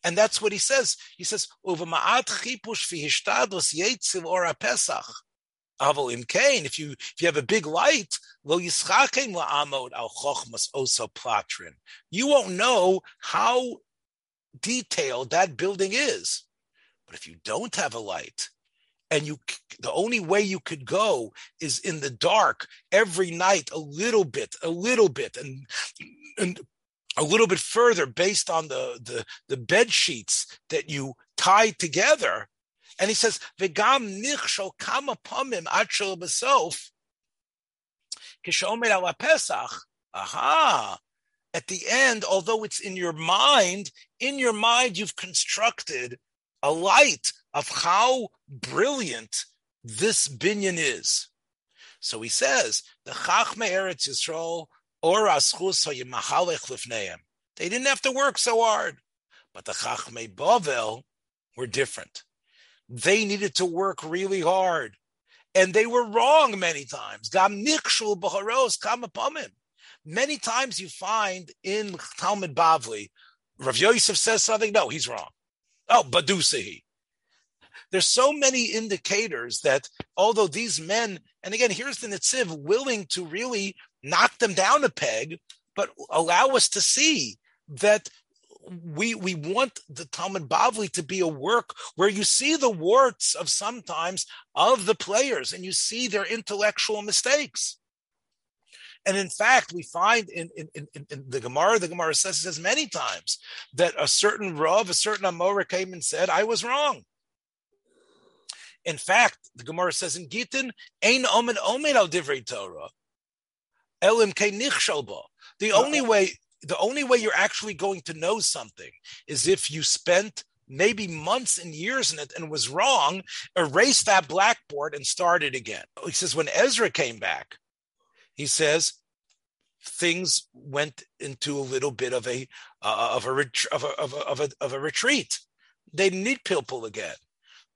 and that's what he says. He says, pesach. Aval im kain, if you if you have a big light, lo la'amod al. You won't know how detailed that building is. But if you don't have a light, and you the only way you could go is in the dark every night a little bit a little bit and and a little bit further based on the, the, the bed sheets that you tie together. And he says, Vegam nichshol kama pamim achel besof. Kishomer ala Pesach. Aha. At the end, although it's in your mind, in your mind, you've constructed a light of how brilliant this binyan is. So he says, the Chachme Eretz Yisrael or Aschus they didn't have to work so hard. But the Chachmei Bavel were different. They needed to work really hard. And they were wrong many times. Many times you find in Talmud Bavli, Rav Yosef says something, no, he's wrong. Oh, Badusahi. There's so many indicators that although these men, and again, here's the Nitziv willing to really knock them down a peg, but allow us to see that we we want the Talmud Bavli to be a work where you see the warts of sometimes of the players and you see their intellectual mistakes. And in fact, we find in, in, in, in the Gemara, the Gemara says, says many times that a certain Rav, a certain Amora came and said, I was wrong. In fact, the Gemara says in Gittin, Ein Omen Omen al Divrei Torah. Elim The only way the only way you're actually going to know something is if you spent maybe months and years in it and was wrong, erase that blackboard and start it again. He says when Ezra came back, he says things went into a little bit of a uh, of, a ret- of, a, of a of a of a retreat. They need Pilpul again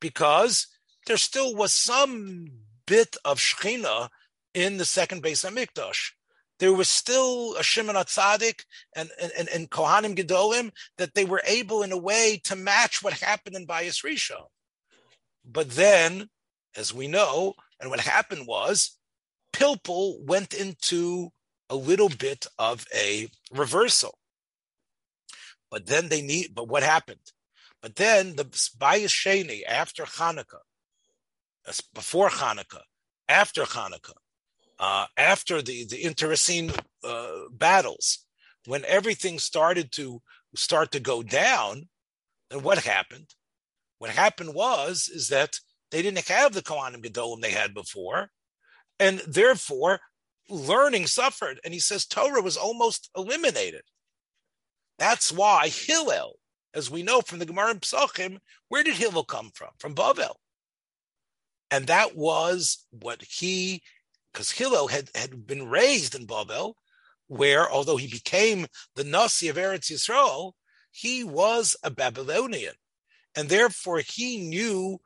because there still was some bit of Shechina in the second Beis Hamikdash. There was still a Shimon Atzadik and, and, and Kohanim Gedolim that they were able, in a way, to match what happened in Bayis Rishon. But then, as we know, and what happened was, Pilpul went into a little bit of a reversal. But then they need, but what happened? But then the Bayis Sheni after Hanukkah, before Hanukkah, after Hanukkah, uh, after the the Internecine uh, battles, when everything started to start to go down, then what happened? What happened was is that they didn't have the Kohanim Gedolim they had before, and therefore learning suffered. And he says Torah was almost eliminated. That's why Hillel, as we know from the Gemara in Psachim, where did Hillel come from? From Bavel. And that was what he because Hillel had, had been raised in Babel, where although he became the Nasi of Eretz Yisrael, he was a Babylonian. And therefore he knew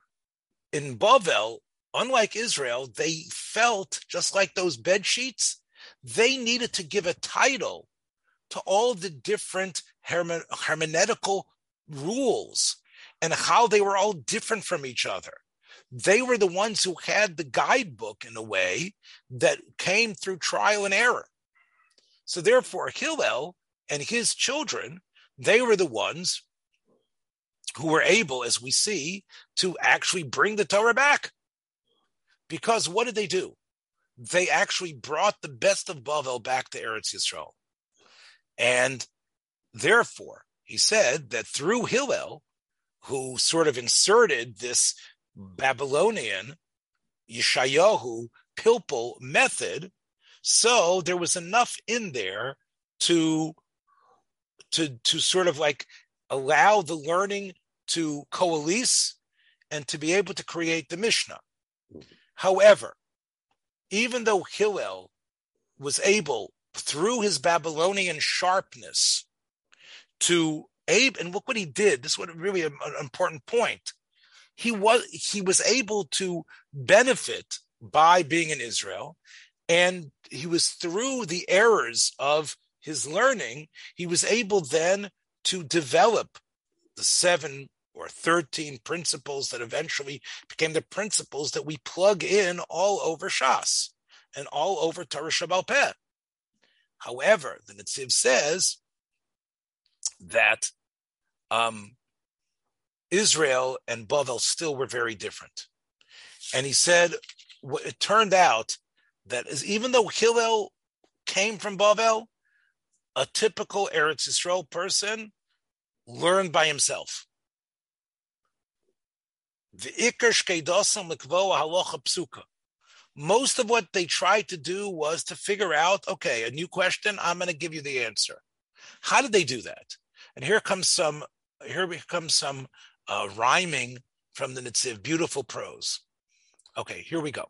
in Babel, unlike Israel, they felt just like those bed sheets, they needed to give a title to all the different hermeneutical rules and how they were all different from each other. They were the ones who had the guidebook in a way that came through trial and error. So therefore, Hillel and his children, they were the ones who were able, as we see, to actually bring the Torah back. Because what did they do? They actually brought the best of Bavel back to Eretz Yisrael. And therefore, he said that through Hillel, who sort of inserted this Babylonian Yeshayahu Pilpul method, so there was enough in there to to to sort of like allow the learning to coalesce and to be able to create the Mishnah. However, even though Hillel was able, through his Babylonian sharpness, to abe, and look what he did. This was really an important point. He was he was able to benefit by being in Israel, and he was through the errors of his learning. He was able then to develop the seven or 13 principles that eventually became the principles that we plug in all over Shas and all over Torah Shabbal Peh. However, the Netziv says that um, Israel and Bavel still were very different. And he said, it turned out that even though Hillel came from Bavel, a typical Eretz Yisrael person learned by himself. Most of what they tried to do was to figure out, okay, a new question, I'm going to give you the answer. How did they do that? And here comes some, here comes some uh, rhyming from the Netziv, beautiful prose. Okay, here we go.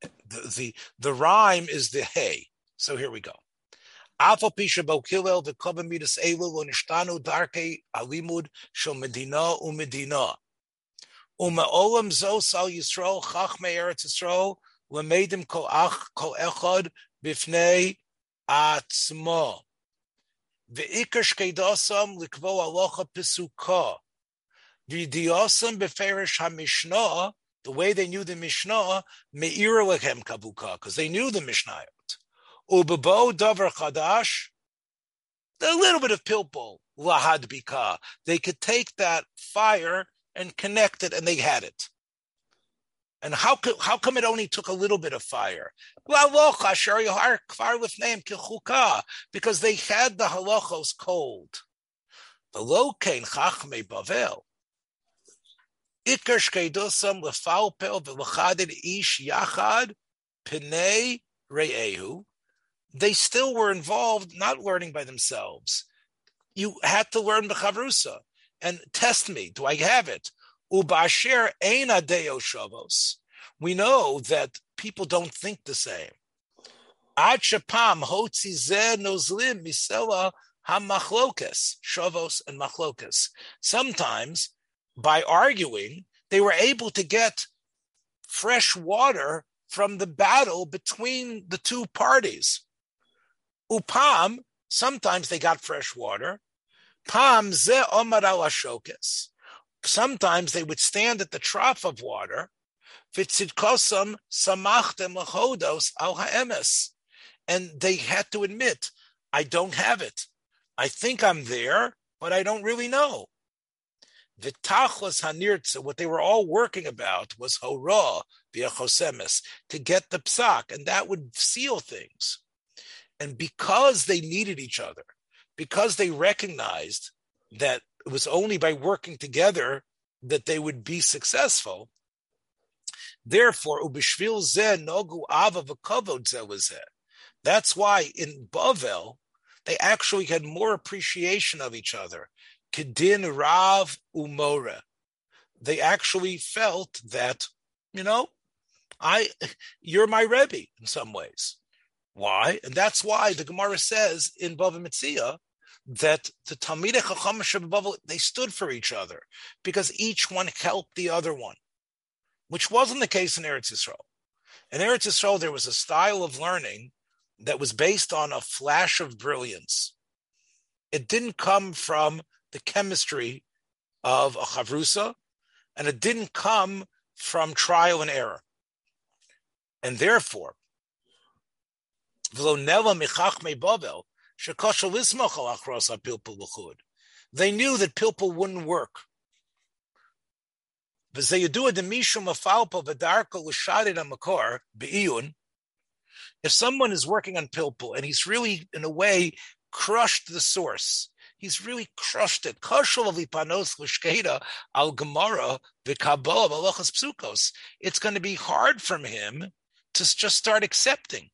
The, the, the rhyme is the hey. So here we go. Afal pisha bokilel v'kovamidas elu lo nishtanu darke alimud shel medina umedina. Umeolam zo sal Yisrael chachmei Eretz Yisrael the way they knew the Mishnah, me'ir lechem kavuka, because they knew the Mishnayot. Ubebo davar chadash, a little bit of pilpul, lahad. They could take that fire and connect it, and they had it. And how could, how come it only took a little bit of fire? Because they had the halachos cold. Bavel. Ikar shkeidosam lefalpel v'lachadid ish yachad pinei re'ehu. They still were involved, not learning by themselves. You had to learn b'chavrusa and test me. Do I have it? Ubasher eina deo shavos. We know that people don't think the same. Ad shapam hotzi ze nozlim misela hamachlokes, shavos and Machlokas. Sometimes by arguing, they were able to get fresh water from the battle between the two parties. Upam, sometimes they got fresh water. Pam ze omar al. Sometimes they would stand at the trough of water. Vitzidkosam samachtem lachodos al ha'emes. And they had to admit, I don't have it. I think I'm there, but I don't really know. The tachlis hanirtza, what they were all working about was hora via chosemis, to get the psak, and that would seal things. And because they needed each other, because they recognized that it was only by working together that they would be successful, therefore, ubishvil zeh nogu ava v'kavod zeh That's why in Bavel, they actually had more appreciation of each other Kedin Rav Umora. They actually felt that, you know, I you're my Rebbe in some ways. Why? And that's why the Gemara says in Bava Metzia that the Talmidei Chacham Bavel they stood for each other because each one helped the other one, which wasn't the case in Eretz Yisrael. In Eretz Yisrael, there was a style of learning that was based on a flash of brilliance. It didn't come from the chemistry of a chavrusa, and it didn't come from trial and error. And therefore, they knew that pilpul wouldn't work. If someone is working on pilpul and he's really, in a way, crushed the source, he's really crushed it. It's going to be hard from him to just start accepting.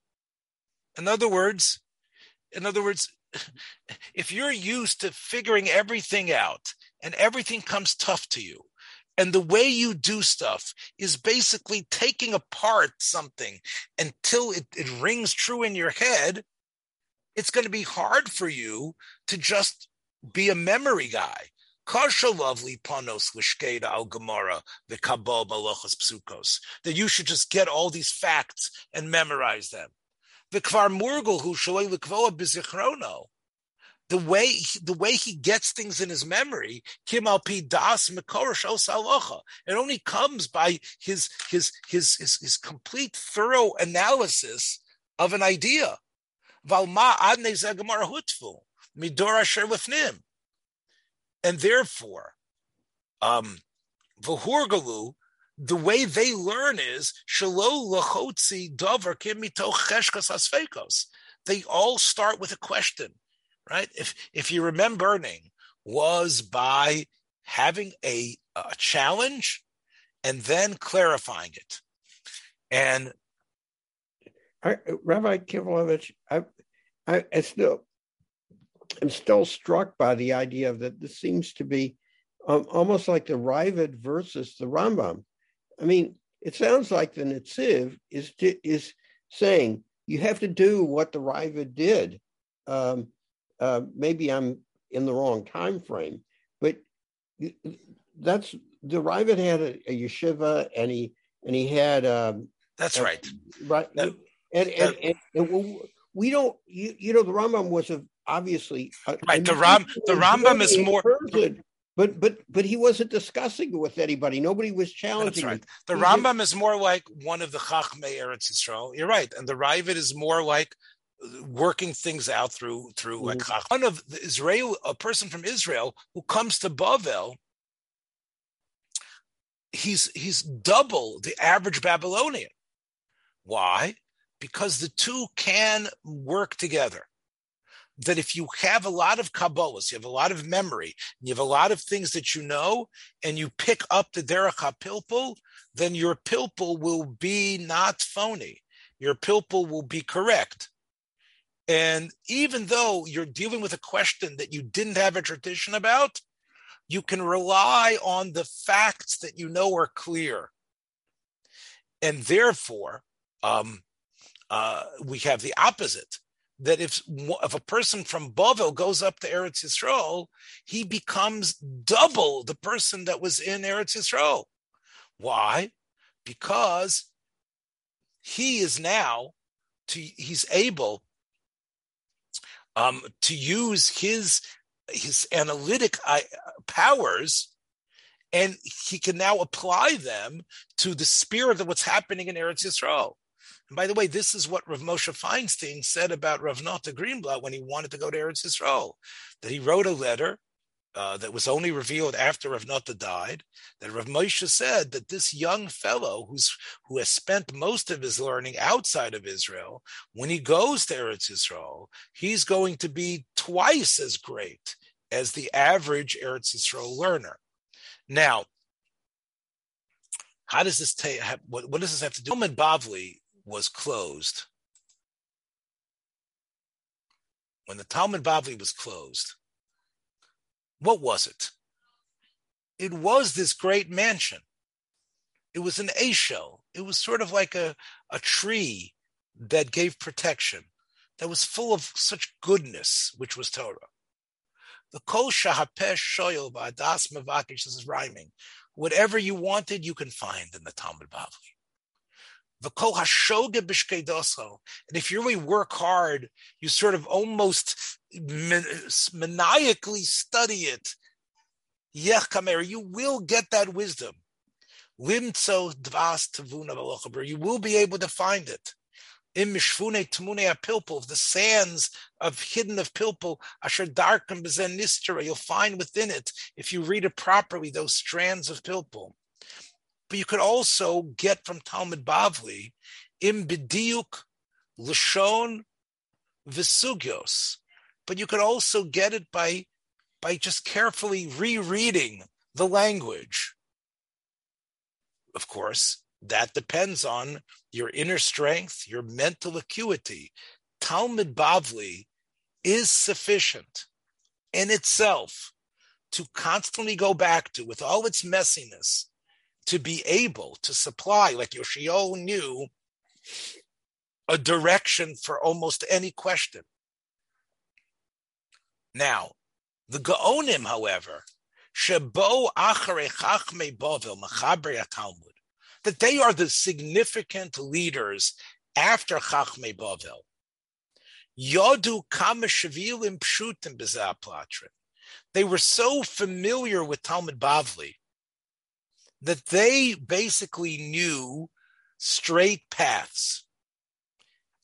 In other words, in other words, if you're used to figuring everything out and everything comes tough to you, and the way you do stuff is basically taking apart something until it, it rings true in your head, it's going to be hard for you to just be a memory guy. Kasha lovely panos lishkeda al gemara the kabal malachas psukos. That you should just get all these facts and memorize them. The kvar murgul who shalei likvoa bizichrono. The way the way he gets things in his memory, kim al pi das osalocha. It only comes by his, his his his his complete thorough analysis of an idea. Valma adne zagamara hutfu midora sherlifnim and therefore, um, v'hurgalu, the way they learn is shalo lachotzi davar kimito cheshkas asfekos. They all start with a question, right? If if you remember, learning was by having a, a challenge and then clarifying it, and I, Rabbi Kivelevitz, I, I, I still am still struck by the idea that this seems to be um, almost like the Raavad versus the Rambam. I mean, it sounds like the Netziv is is saying you have to do what the Raavad did. Um, uh, maybe I'm in the wrong time frame, but that's the Raavad had a, a, yeshiva and he and he had um, that's a, right right and, and, and, and, we don't you, you know the Rambam was a obviously uh, right. The Ram the Rambam is more. But but but he wasn't discussing with anybody. Nobody was challenging. That's right. The he Rambam did... is more like one of the Chachmei Eretz Yisrael. You're right, and the Raavad is more like working things out through through mm-hmm. like one of the Israel, a person from Israel who comes to Bavel. He's he's double the average Babylonian. Why? Because the two can work together that if you have a lot of Kabbalahs, you have a lot of memory, you have a lot of things that you know, and you pick up the Derech HaPilpul, then your pilpul will be not phony. Your pilpul will be correct. And even though you're dealing with a question that you didn't have a tradition about, you can rely on the facts that you know are clear. And therefore, um, uh, we have the opposite that if if a person from Bavel goes up to Eretz Yisrael, he becomes double the person that was in Eretz Yisrael. Why? Because he is now to he's able um, to use his his analytic uh, powers and he can now apply them to the spirit of what's happening in Eretz Yisrael. And by the way, this is what Rav Moshe Feinstein said about Rav Nata Greenblatt when he wanted to go to Eretz Yisrael, that he wrote a letter uh, that was only revealed after Rav Nata died, that Rav Moshe said that this young fellow who's who has spent most of his learning outside of Israel, when he goes to Eretz Yisrael, he's going to be twice as great as the average Eretz Yisrael learner. Now, how does this take? What, what, does this have to do? Talmud Bavli was closed, when the Talmud Bavli was closed, what was it? It was this great mansion. It was an Ashel. It was sort of like a, a tree that gave protection, that was full of such goodness, which was Torah. The kol shahapesh shoyel ba'adas mavakish, this is rhyming. Whatever you wanted, you can find in the Talmud Bavli And if you really work hard, you sort of almost maniacally study it. You will get that wisdom. You will be able to find it. In mishfune tmune pilpul, the sands of hidden of pilpul, asher darkem bezen nistera, you'll find within it, if you read it properly, those strands of pilpul. But you could also get from Talmud Bavli, im bediuk lashon visugios. But you could also get it by by just carefully rereading the language. Of course, that depends on your inner strength, your mental acuity. Talmud Bavli is sufficient in itself to constantly go back to with all its messiness to be able to supply, like Yoshio knew, a direction for almost any question. Now, the Gaonim, however, Shebo Achare Chachme Talmud, that they are the significant leaders after Chachme Bovel. Yodu Kama Pshutim Bezaplatrin. They were so familiar with Talmud Bavli that they basically knew straight paths.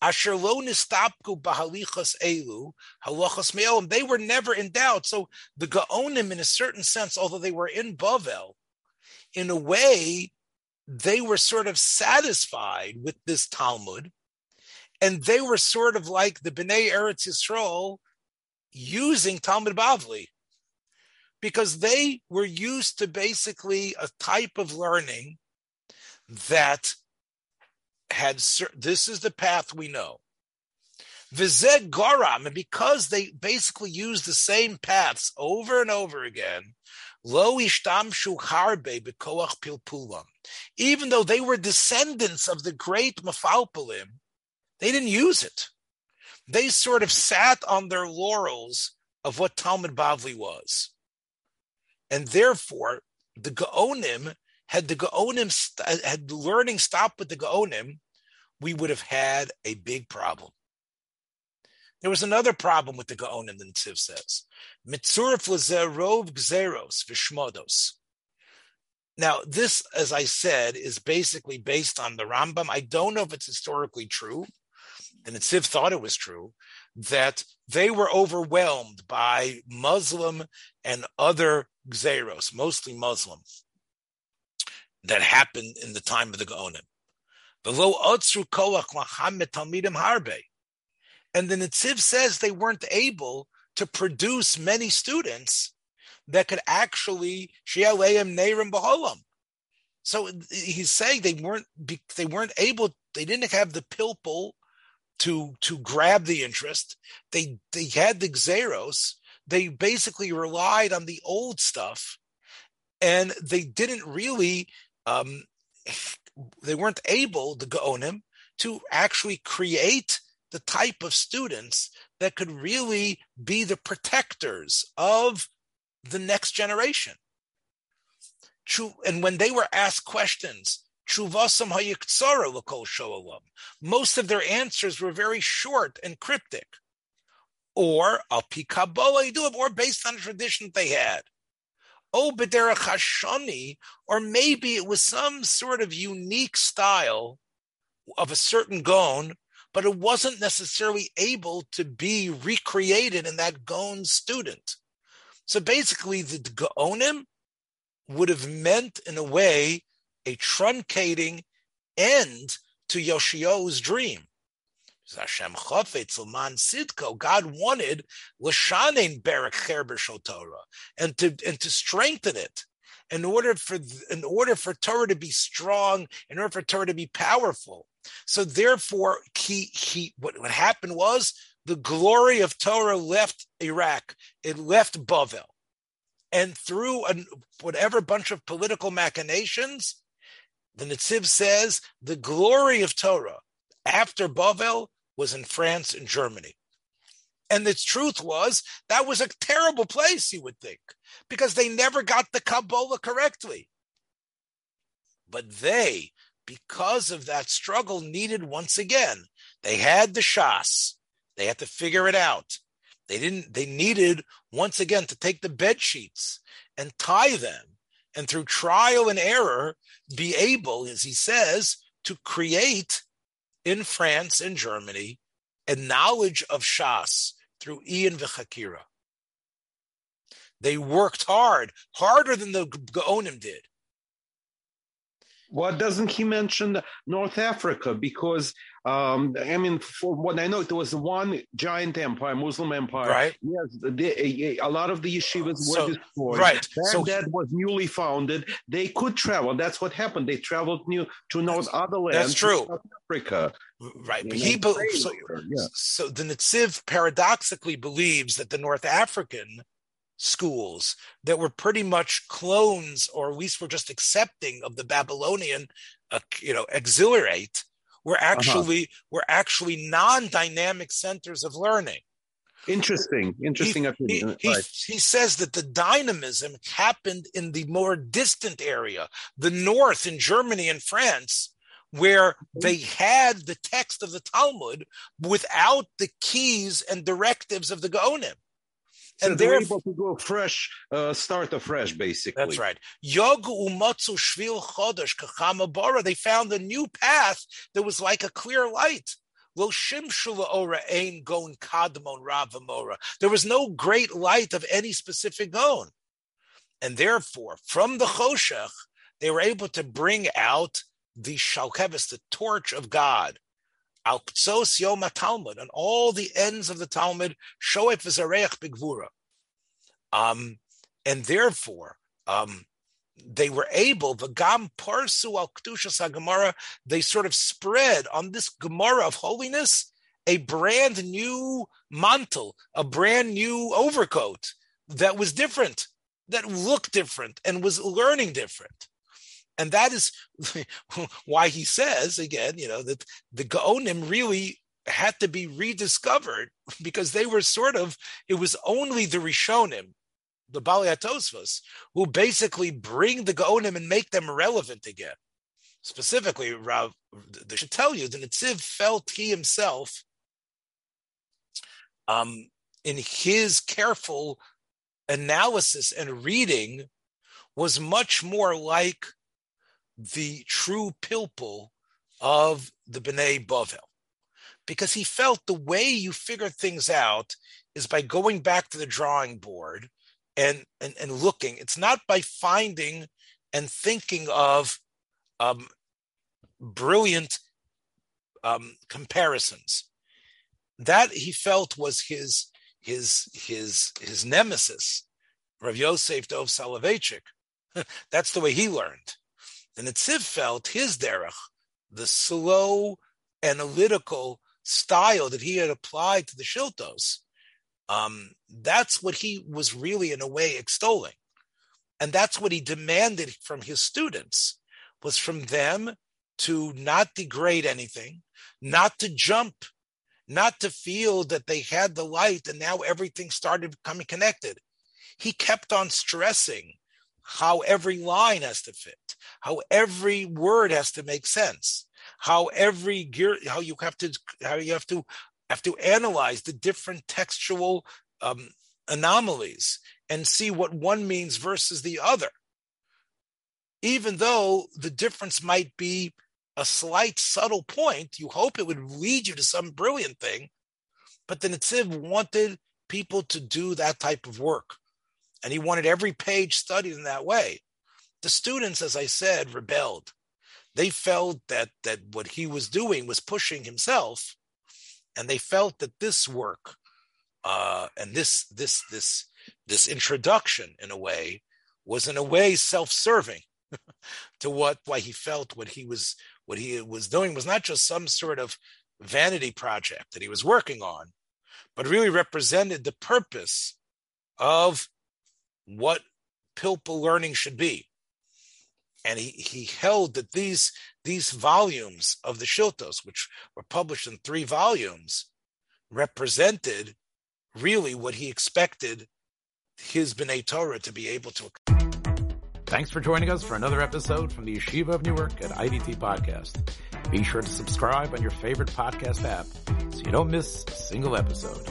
Asher lo nistapku elu halachas. They were never in doubt. So the Gaonim, in a certain sense, although they were in Bavel, in a way, they were sort of satisfied with this Talmud, and they were sort of like the Bnei Eretz Yisrael using Talmud Bavli because they were used to basically a type of learning that had this is the path we know. Vized Goram, and because they basically used the same paths over and over again, Lo ishtamshu harbe bekoach pilpulam. Even though they were descendants of the great Mafalpalim, they didn't use it. They sort of sat on their laurels of what Talmud Bavli was and therefore the Gaonim had the Gaonim st- had learning stopped with the Gaonim, we would have had a big problem. There was another problem with the Gaonim, the Netziv says. Mitzurif lazerov gzeros vishmodos. Now, this, as I said, is basically based on the Rambam. I don't know if it's historically true. And the Netziv thought it was true that they were overwhelmed by Muslim and other gzeros, mostly Muslim, that happened in the time of the Gaonim. And the Netziv says they weren't able to produce many students that could actually shialeim neirim baholam. So he's saying they weren't they weren't able they didn't have the pilpul to to grab the interest. They they had the gzeros, they basically relied on the old stuff and they didn't really um, they weren't able the gaonim to actually create the type of students that could really be the protectors of the next generation. And when they were asked questions most of their answers were very short and cryptic or al pi Kabbalah do it, or based on a tradition they had. Oh, bederach hashani, or maybe it was some sort of unique style of a certain gon, but it wasn't necessarily able to be recreated in that gon student. So basically, the gaonim would have meant, in a way, a truncating end to Yoshio's dream. Hashem Chafetz L'man Sidko. God wanted l'shanein Berak Cher Torah and to and to strengthen it in order for in order for Torah to be strong, in order for Torah to be powerful. So therefore, he he what, what happened was the glory of Torah left Iraq. It left Bavel, and through an, whatever bunch of political machinations, the Netziv says the glory of Torah after Bavel was in France and Germany. And the truth was, that was a terrible place, you would think, because they never got the Kabbalah correctly. But they, because of that struggle, needed once again. They had the shas. They had to figure it out. They didn't, they needed once again to take the bed sheets and tie them and through trial and error be able, as he says, to create in France and Germany and knowledge of Shas through Iyun V'Chakira. They worked hard, harder than the Gaonim did. Why doesn't he mention North Africa? Because um, I mean, for what I know, there was one giant empire, Muslim empire. Right. Yes, the, a, lot of the yeshivas so, were destroyed. Right. Baghdad so, was newly founded. They could travel. That's what happened. They traveled new to North other lands. That's true. South Africa. Right. But he so, yeah. so the Netziv paradoxically believes that the North African schools that were pretty much clones, or at least were just accepting of the Babylonian, uh, you know, exhilarate, were uh-huh. actually uh-huh. were actually non-dynamic centers of learning. Interesting, interesting he, opinion. He, right. he, he, says that the dynamism happened in the more distant area, the north in Germany and France, where mm-hmm. they had the text of the Talmud without the keys and directives of the Gaonim. So and they're able to go fresh, uh, start afresh, basically. That's right. Yogu shvil chodesh. They found a new path that was like a clear light. Lo shimshula ora ein gon kadmon ravamora. There was no great light of any specific gon. And therefore, from the choshech, they were able to bring out the shalkevis, the torch of God, Al Ptsos Yom Talmud, all the ends of the Talmud, Shoef V'Zareach Bigvura. Um, and therefore, um, they were able, the Gam Parsu Al Kedushas HaGemara, they sort of spread on this Gemara of holiness a brand new mantle, a brand new overcoat that was different, that looked different and was learning different. And that is why he says, again, you know, that the Gaonim really had to be rediscovered because they were sort of, it was only the Rishonim, the Ba'alei Tosfos, who basically bring the Gaonim and make them relevant again. Specifically, Rav, they should tell you that Netziv felt he himself, um, in his careful analysis and reading, was much more like the true pilpul of the B'nai Bavel. Because he felt the way you figure things out is by going back to the drawing board and, and, and looking. It's not by finding and thinking of um, brilliant um, comparisons. That he felt was his his his his nemesis, Rav Yosef Dov Soloveitchik. That's the way he learned. And the Netziv felt his derech, the slow, analytical style that he had applied to the Shiltos, um, that's what he was really, in a way, extolling. And that's what he demanded from his students, was from them to not degrade anything, not to jump, not to feel that they had the light and now everything started becoming connected. He kept on stressing how every line has to fit, how every word has to make sense, how every gear, how you have to, how you have to have to analyze the different textual um, anomalies and see what one means versus the other. Even though the difference might be a slight, subtle point, you hope it would lead you to some brilliant thing. But the Netziv wanted people to do that type of work and he wanted every page studied in that way. The students, as I said, rebelled. They felt that that what he was doing was pushing himself, and they felt that this work uh, and this this this this introduction, in a way, was in a way self-serving to what why he felt what he was what he was doing was not just some sort of vanity project that he was working on, but really represented the purpose of what Pilpul learning should be. And he, he held that these, these volumes of the Shiltos, which were published in three volumes, represented really what he expected his B'nai Torah to be able to Thanks for joining us for another episode from the Yeshiva of Newark at IDT Podcast. Be sure to subscribe on your favorite podcast app so you don't miss a single episode.